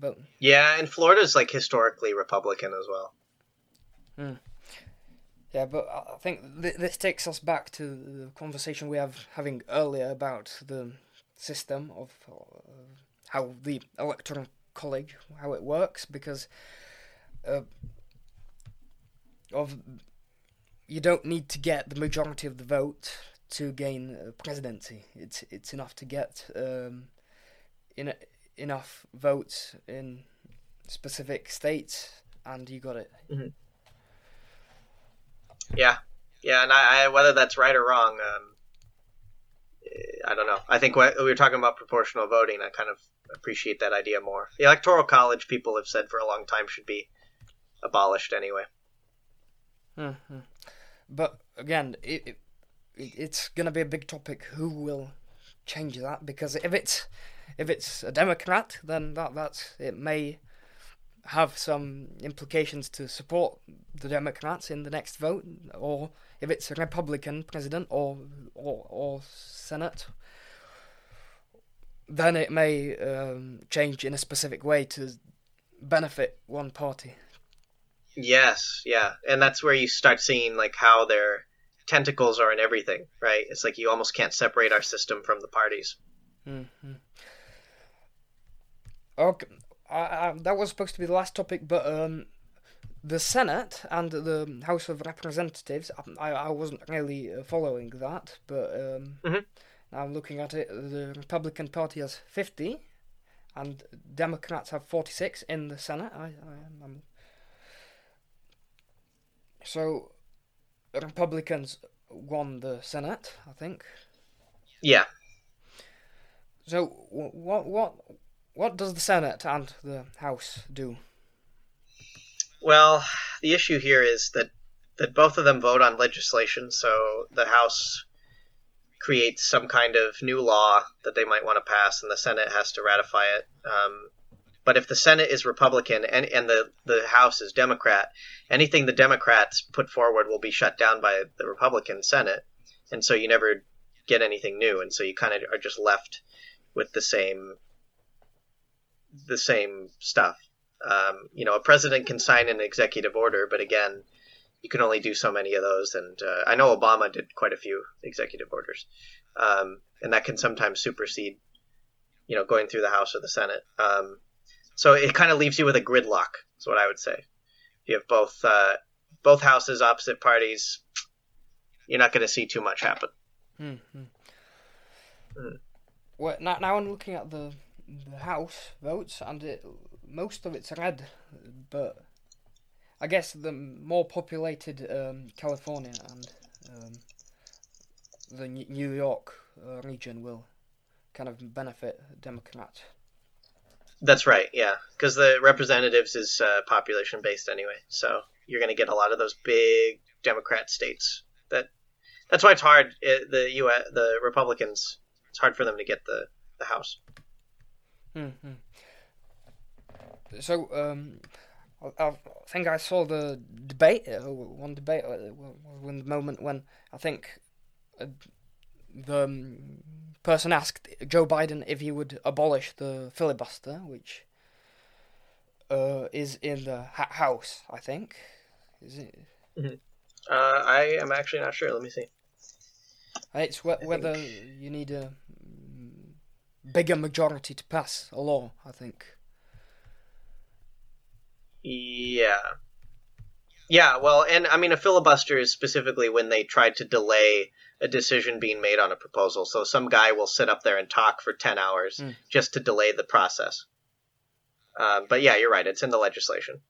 but Yeah, and Florida's like historically Republican as well. yeah, but I I think th- this takes us back to the conversation we have having earlier about the system of uh, how the electoral college how it works because uh, of you don't need to get the majority of the vote to gain a presidency. It's it's enough to get um, in enough votes in specific states, and you got it. Yeah, yeah, and I, I whether that's right or wrong, um, I don't know. I think what, we were talking about proportional voting. I kind of appreciate that idea more. The electoral college, people have said for a long time, should be abolished anyway. hmm But again, it, it it's gonna be a big topic. Who will change that? Because if it's if it's a Democrat, then that that's it may have some implications to support the Democrats in the next vote, or if it's a Republican president or or, or Senate, then it may um, change in a specific way to benefit one party. Yes, yeah, and that's where you start seeing like how their tentacles are in everything, right? It's like you almost can't separate our system from the parties. hmm Okay, I, I, that was supposed to be the last topic, but um, the Senate and the House of Representatives, I, I wasn't really uh, following that, but um, Mhm. now I'm looking at it. The Republican Party has 50, and Democrats have 46 in the Senate. I, I, I'm... So, Republicans won the Senate, I think. Yeah, So, what what what does the Senate and the House do? Well, the issue here is that that both of them vote on legislation, so the House creates some kind of new law that they might want to pass, and the Senate has to ratify it. Um, but if the Senate is Republican and, and the, the House is Democrat, anything the Democrats put forward will be shut down by the Republican Senate, and so you never get anything new, and so you kind of are just left with the same the same stuff. Um, you know, a president can sign an executive order, but again, you can only do so many of those. And uh, I know Obama did quite a few executive orders, um, and that can sometimes supersede, you know, going through the House or the Senate. Um, so it kind of leaves you with a gridlock. Is what I would say. You have both uh, both houses, opposite parties. You're not going to see too much happen. Mm-hmm. Mm. Well, now, now I'm looking at the the House votes, and it, most of it's red, but I guess the more populated um, California and um, the New York uh, region will kind of benefit Democrats. That's right, yeah, because the representatives is uh, population based anyway, so you're going to get a lot of those big Democrat states. That that's why it's hard. It, the U. the Republicans, it's hard for them to get the the House. Mm-hmm. So, um, I, I, think I saw the debate, uh, one debate, uh, when the moment when I think uh, the um, person asked Joe Biden if he would abolish the filibuster, which uh, is in the ha- House, I think. Is it? Mm-hmm. Uh, I am actually not sure. Let me see. It's wh- whether you need a bigger majority to pass a law, I think. Yeah. Yeah, well, and I mean, a filibuster is specifically when they try to delay a decision being made on a proposal. So some guy will sit up there and talk for 10 hours mm. just to delay the process. Um, but yeah, you're right. It's in the legislation.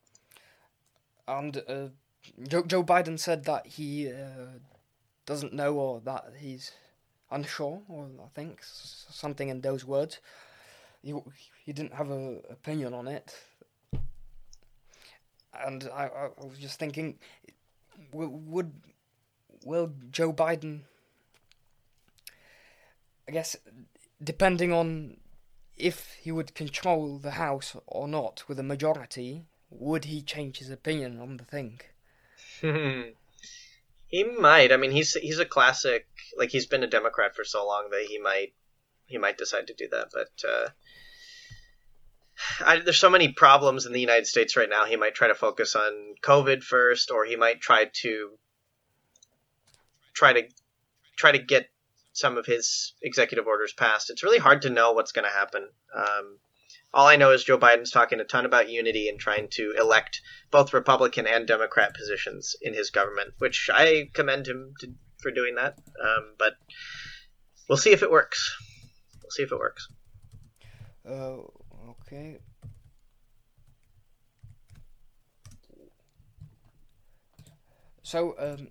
And uh, Joe, Joe Biden said that he uh, doesn't know or that he's unsure, or I think something in those words. He, he didn't have an opinion on it. And I, I was just thinking, would will Joe Biden? I guess depending on if he would control the House or not with a majority, would he change his opinion on the thing? He might. I mean, he's he's a classic. Like he's been a Democrat for so long that he might he might decide to do that. But uh, I, there's so many problems in the United States right now. He might try to focus on COVID first, or he might try to try to try to get some of his executive orders passed. It's really hard to know what's going to happen. Um, all I know is Joe Biden's talking a ton about unity and trying to elect both Republican and Democrat positions in his government, which I commend him to, for doing that. Um, but we'll see if it works. We'll see if it works. Uh, okay. So, um,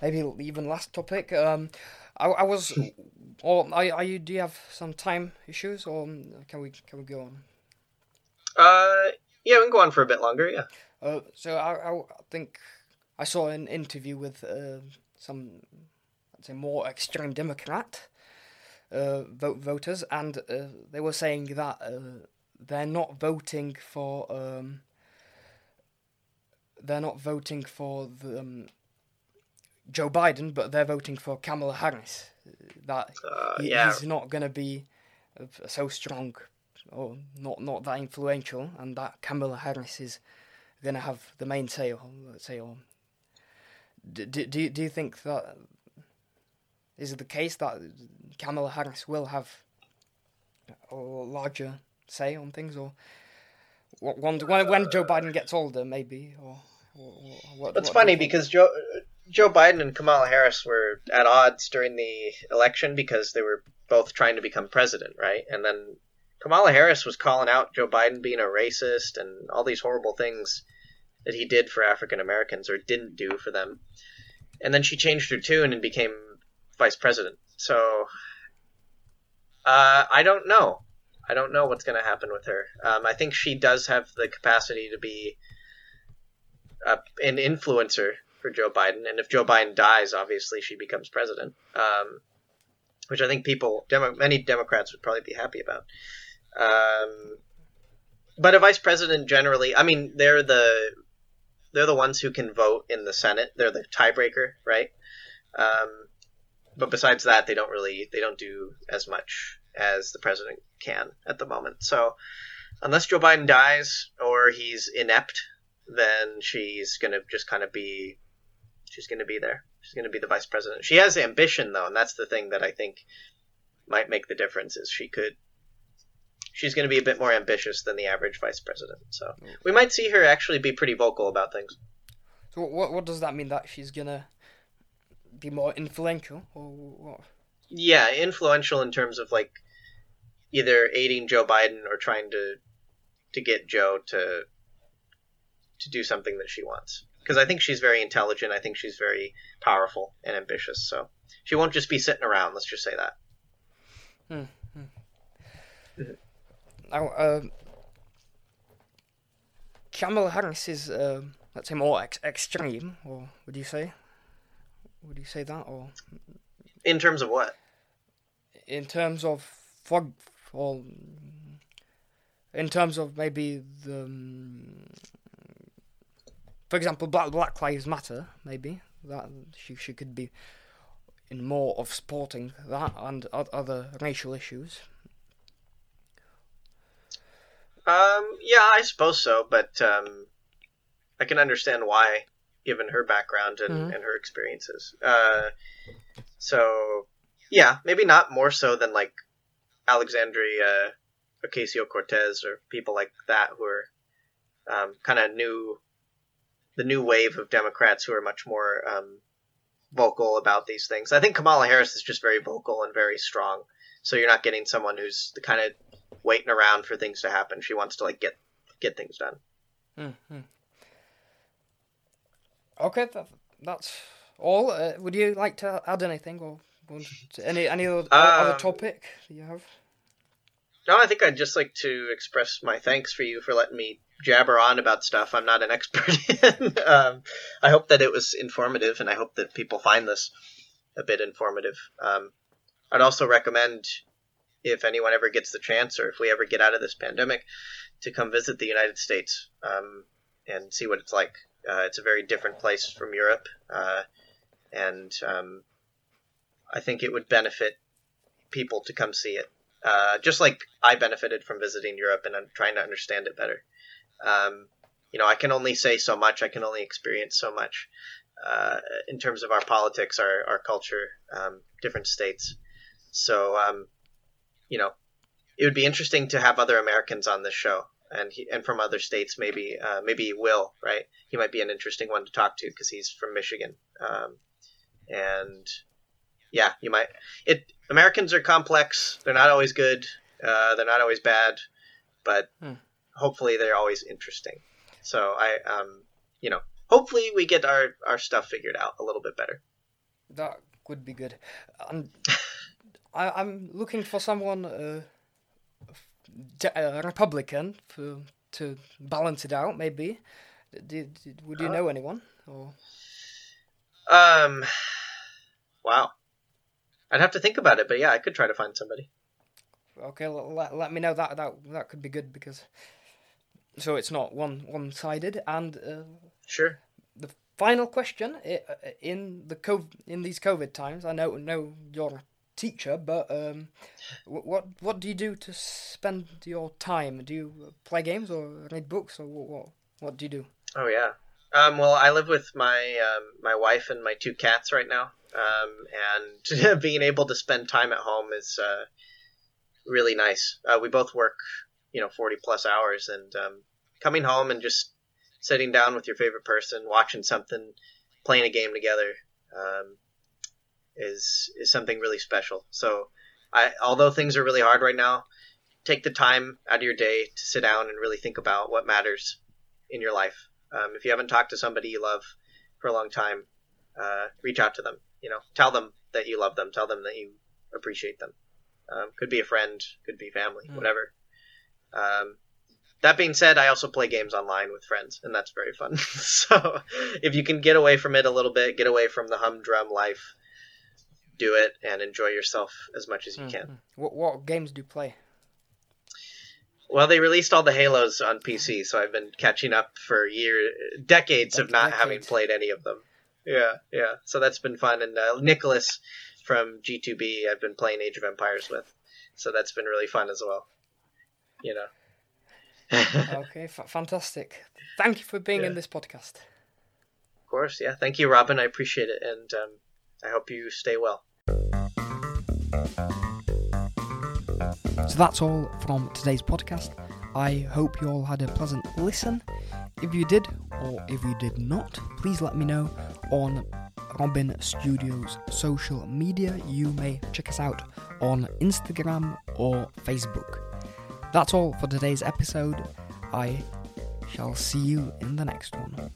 maybe even last topic. Um, I, I was or are, are you? Do you have some time issues, or can we can we go on? Uh, yeah, we can go on for a bit longer. Yeah. Uh, so I, I think I saw an interview with uh, some, I'd say, more extreme Democrat uh, vote voters, and uh, they were saying that uh, they're not voting for um, they're not voting for the um, Joe Biden, but they're voting for Kamala Harris that uh, he, yeah. he's not going to be so strong or not not that influential, and that Kamala Harris is going to have the main say. let's say, or do, do do you think that is it the case that Kamala Harris will have a larger say on things, or when when Joe Biden gets older, maybe, or, or what? It's funny because Joe Joe Biden and Kamala Harris were at odds during the election because they were both trying to become president, right? And then Kamala Harris was calling out Joe Biden being a racist and all these horrible things that he did for African Americans or didn't do for them. And then she changed her tune and became vice president. So uh, I don't know. I don't know what's going to happen with her. Um, I think she does have the capacity to be uh, an influencer for Joe Biden. And if Joe Biden dies, obviously she becomes president, um, which I think people, Demo- many Democrats would probably be happy about. Um, but a vice president generally, I mean, they're the they're the ones who can vote in the Senate. They're the tiebreaker, right? Um, but besides that, they don't really they don't do as much as the president can at the moment. So unless Joe Biden dies or he's inept, then she's gonna just kind of be she's gonna be there. She's gonna be the vice president. She has ambition though, and that's the thing that I think might make the difference. Is she could she's going to be a bit more ambitious than the average vice president. So mm. we might see her actually be pretty vocal about things. So what what does that mean? That she's gonna be more influential, or what? Yeah, influential in terms of like either aiding Joe Biden or trying to to get Joe to to do something that she wants. Because I think she's very intelligent. I think she's very powerful and ambitious. So she won't just be sitting around. Let's just say that. Hmm. hmm. Now, uh, Kamala Harris is, uh, let's say, more ex- extreme, or would you say? Would you say that, or in terms of what? In terms of fog, or in terms of maybe the, um, for example, Black Black Lives Matter, maybe that she she could be in more of supporting that and other racial issues. Um, yeah, I suppose so, but um, I can understand why, given her background and, mm-hmm. and her experiences. Uh, so, yeah, maybe not more so than like Alexandria Ocasio Cortez or people like that who are um, kind of new, the new wave of Democrats who are much more um, vocal about these things. I think Kamala Harris is just very vocal and very strong. So you're not getting someone who's the kind of waiting around for things to happen. She wants to like get get things done. Mm-hmm. Okay, that, that's all. Uh, would you like to add anything or any any other, um, other topic you have? No, I think I'd just like to express my thanks for you for letting me jabber on about stuff I'm not an expert in. um, I hope that it was informative, and I hope that people find this a bit informative. Um, I'd also recommend if anyone ever gets the chance, or if we ever get out of this pandemic, to come visit the United States um, and see what it's like. Uh, it's a very different place from Europe, uh, and um, I think it would benefit people to come see it. Uh, just like I benefited from visiting Europe and I'm trying to understand it better. Um, you know, I can only say so much. I can only experience so much uh, in terms of our politics, our our culture, um, different states. So um, you know, it would be interesting to have other Americans on this show and he, and from other states maybe uh, maybe Will right he might be an interesting one to talk to because he's from Michigan um, and yeah you might it Americans are complex they're not always good uh, they're not always bad but hmm. Hopefully they're always interesting so I um you know hopefully we get our our stuff figured out a little bit better that would be good um, I, am looking for someone uh, a Republican for, to balance it out. Maybe. Would you uh, know anyone? Or um, wow. I'd have to think about it, but yeah, I could try to find somebody. Okay, let, let me know that that that could be good because so it's not one one sided and uh, sure. The final question in the COVID, in these COVID times, I know know you're a teacher, but um, what what do you do to spend your time? Do you play games or read books or what? What, do you do? Oh yeah. Um, well, I live with my um, my wife and my two cats right now, um, and being able to spend time at home is uh, really nice. Uh, we both work, you know, forty plus hours, and um, coming home and just sitting down with your favorite person, watching something, playing a game together. Um, is is something really special. So, I although things are really hard right now, take the time out of your day to sit down and really think about what matters in your life. Um, if you haven't talked to somebody you love for a long time, uh, reach out to them. You know, tell them that you love them. Tell them that you appreciate them. Um, could be a friend, could be family, mm. whatever. Um, that being said, I also play games online with friends, and that's very fun. so, if you can get away from it a little bit, get away from the humdrum life, do it and enjoy yourself as much as you mm-hmm. can. What, what games do you play? Well, they released all the Halos on PC, so I've been catching up for years, decades of not decades. having played any of them. Yeah, yeah. So that's been fun. And uh, Nicholas from G2B, I've been playing Age of Empires with. so that's been really fun as well. You know. okay, f- fantastic. Thank you for being Yeah. in this podcast. Of course, yeah. Thank you, Robin. I appreciate it, and um, I hope you stay well. So that's all from today's podcast. I hope you all had a pleasant listen. If you did, or if you did not, please let me know on Robin Studios social media. You may check us out on Instagram or Facebook. That's all for today's episode. I shall see you in the next one.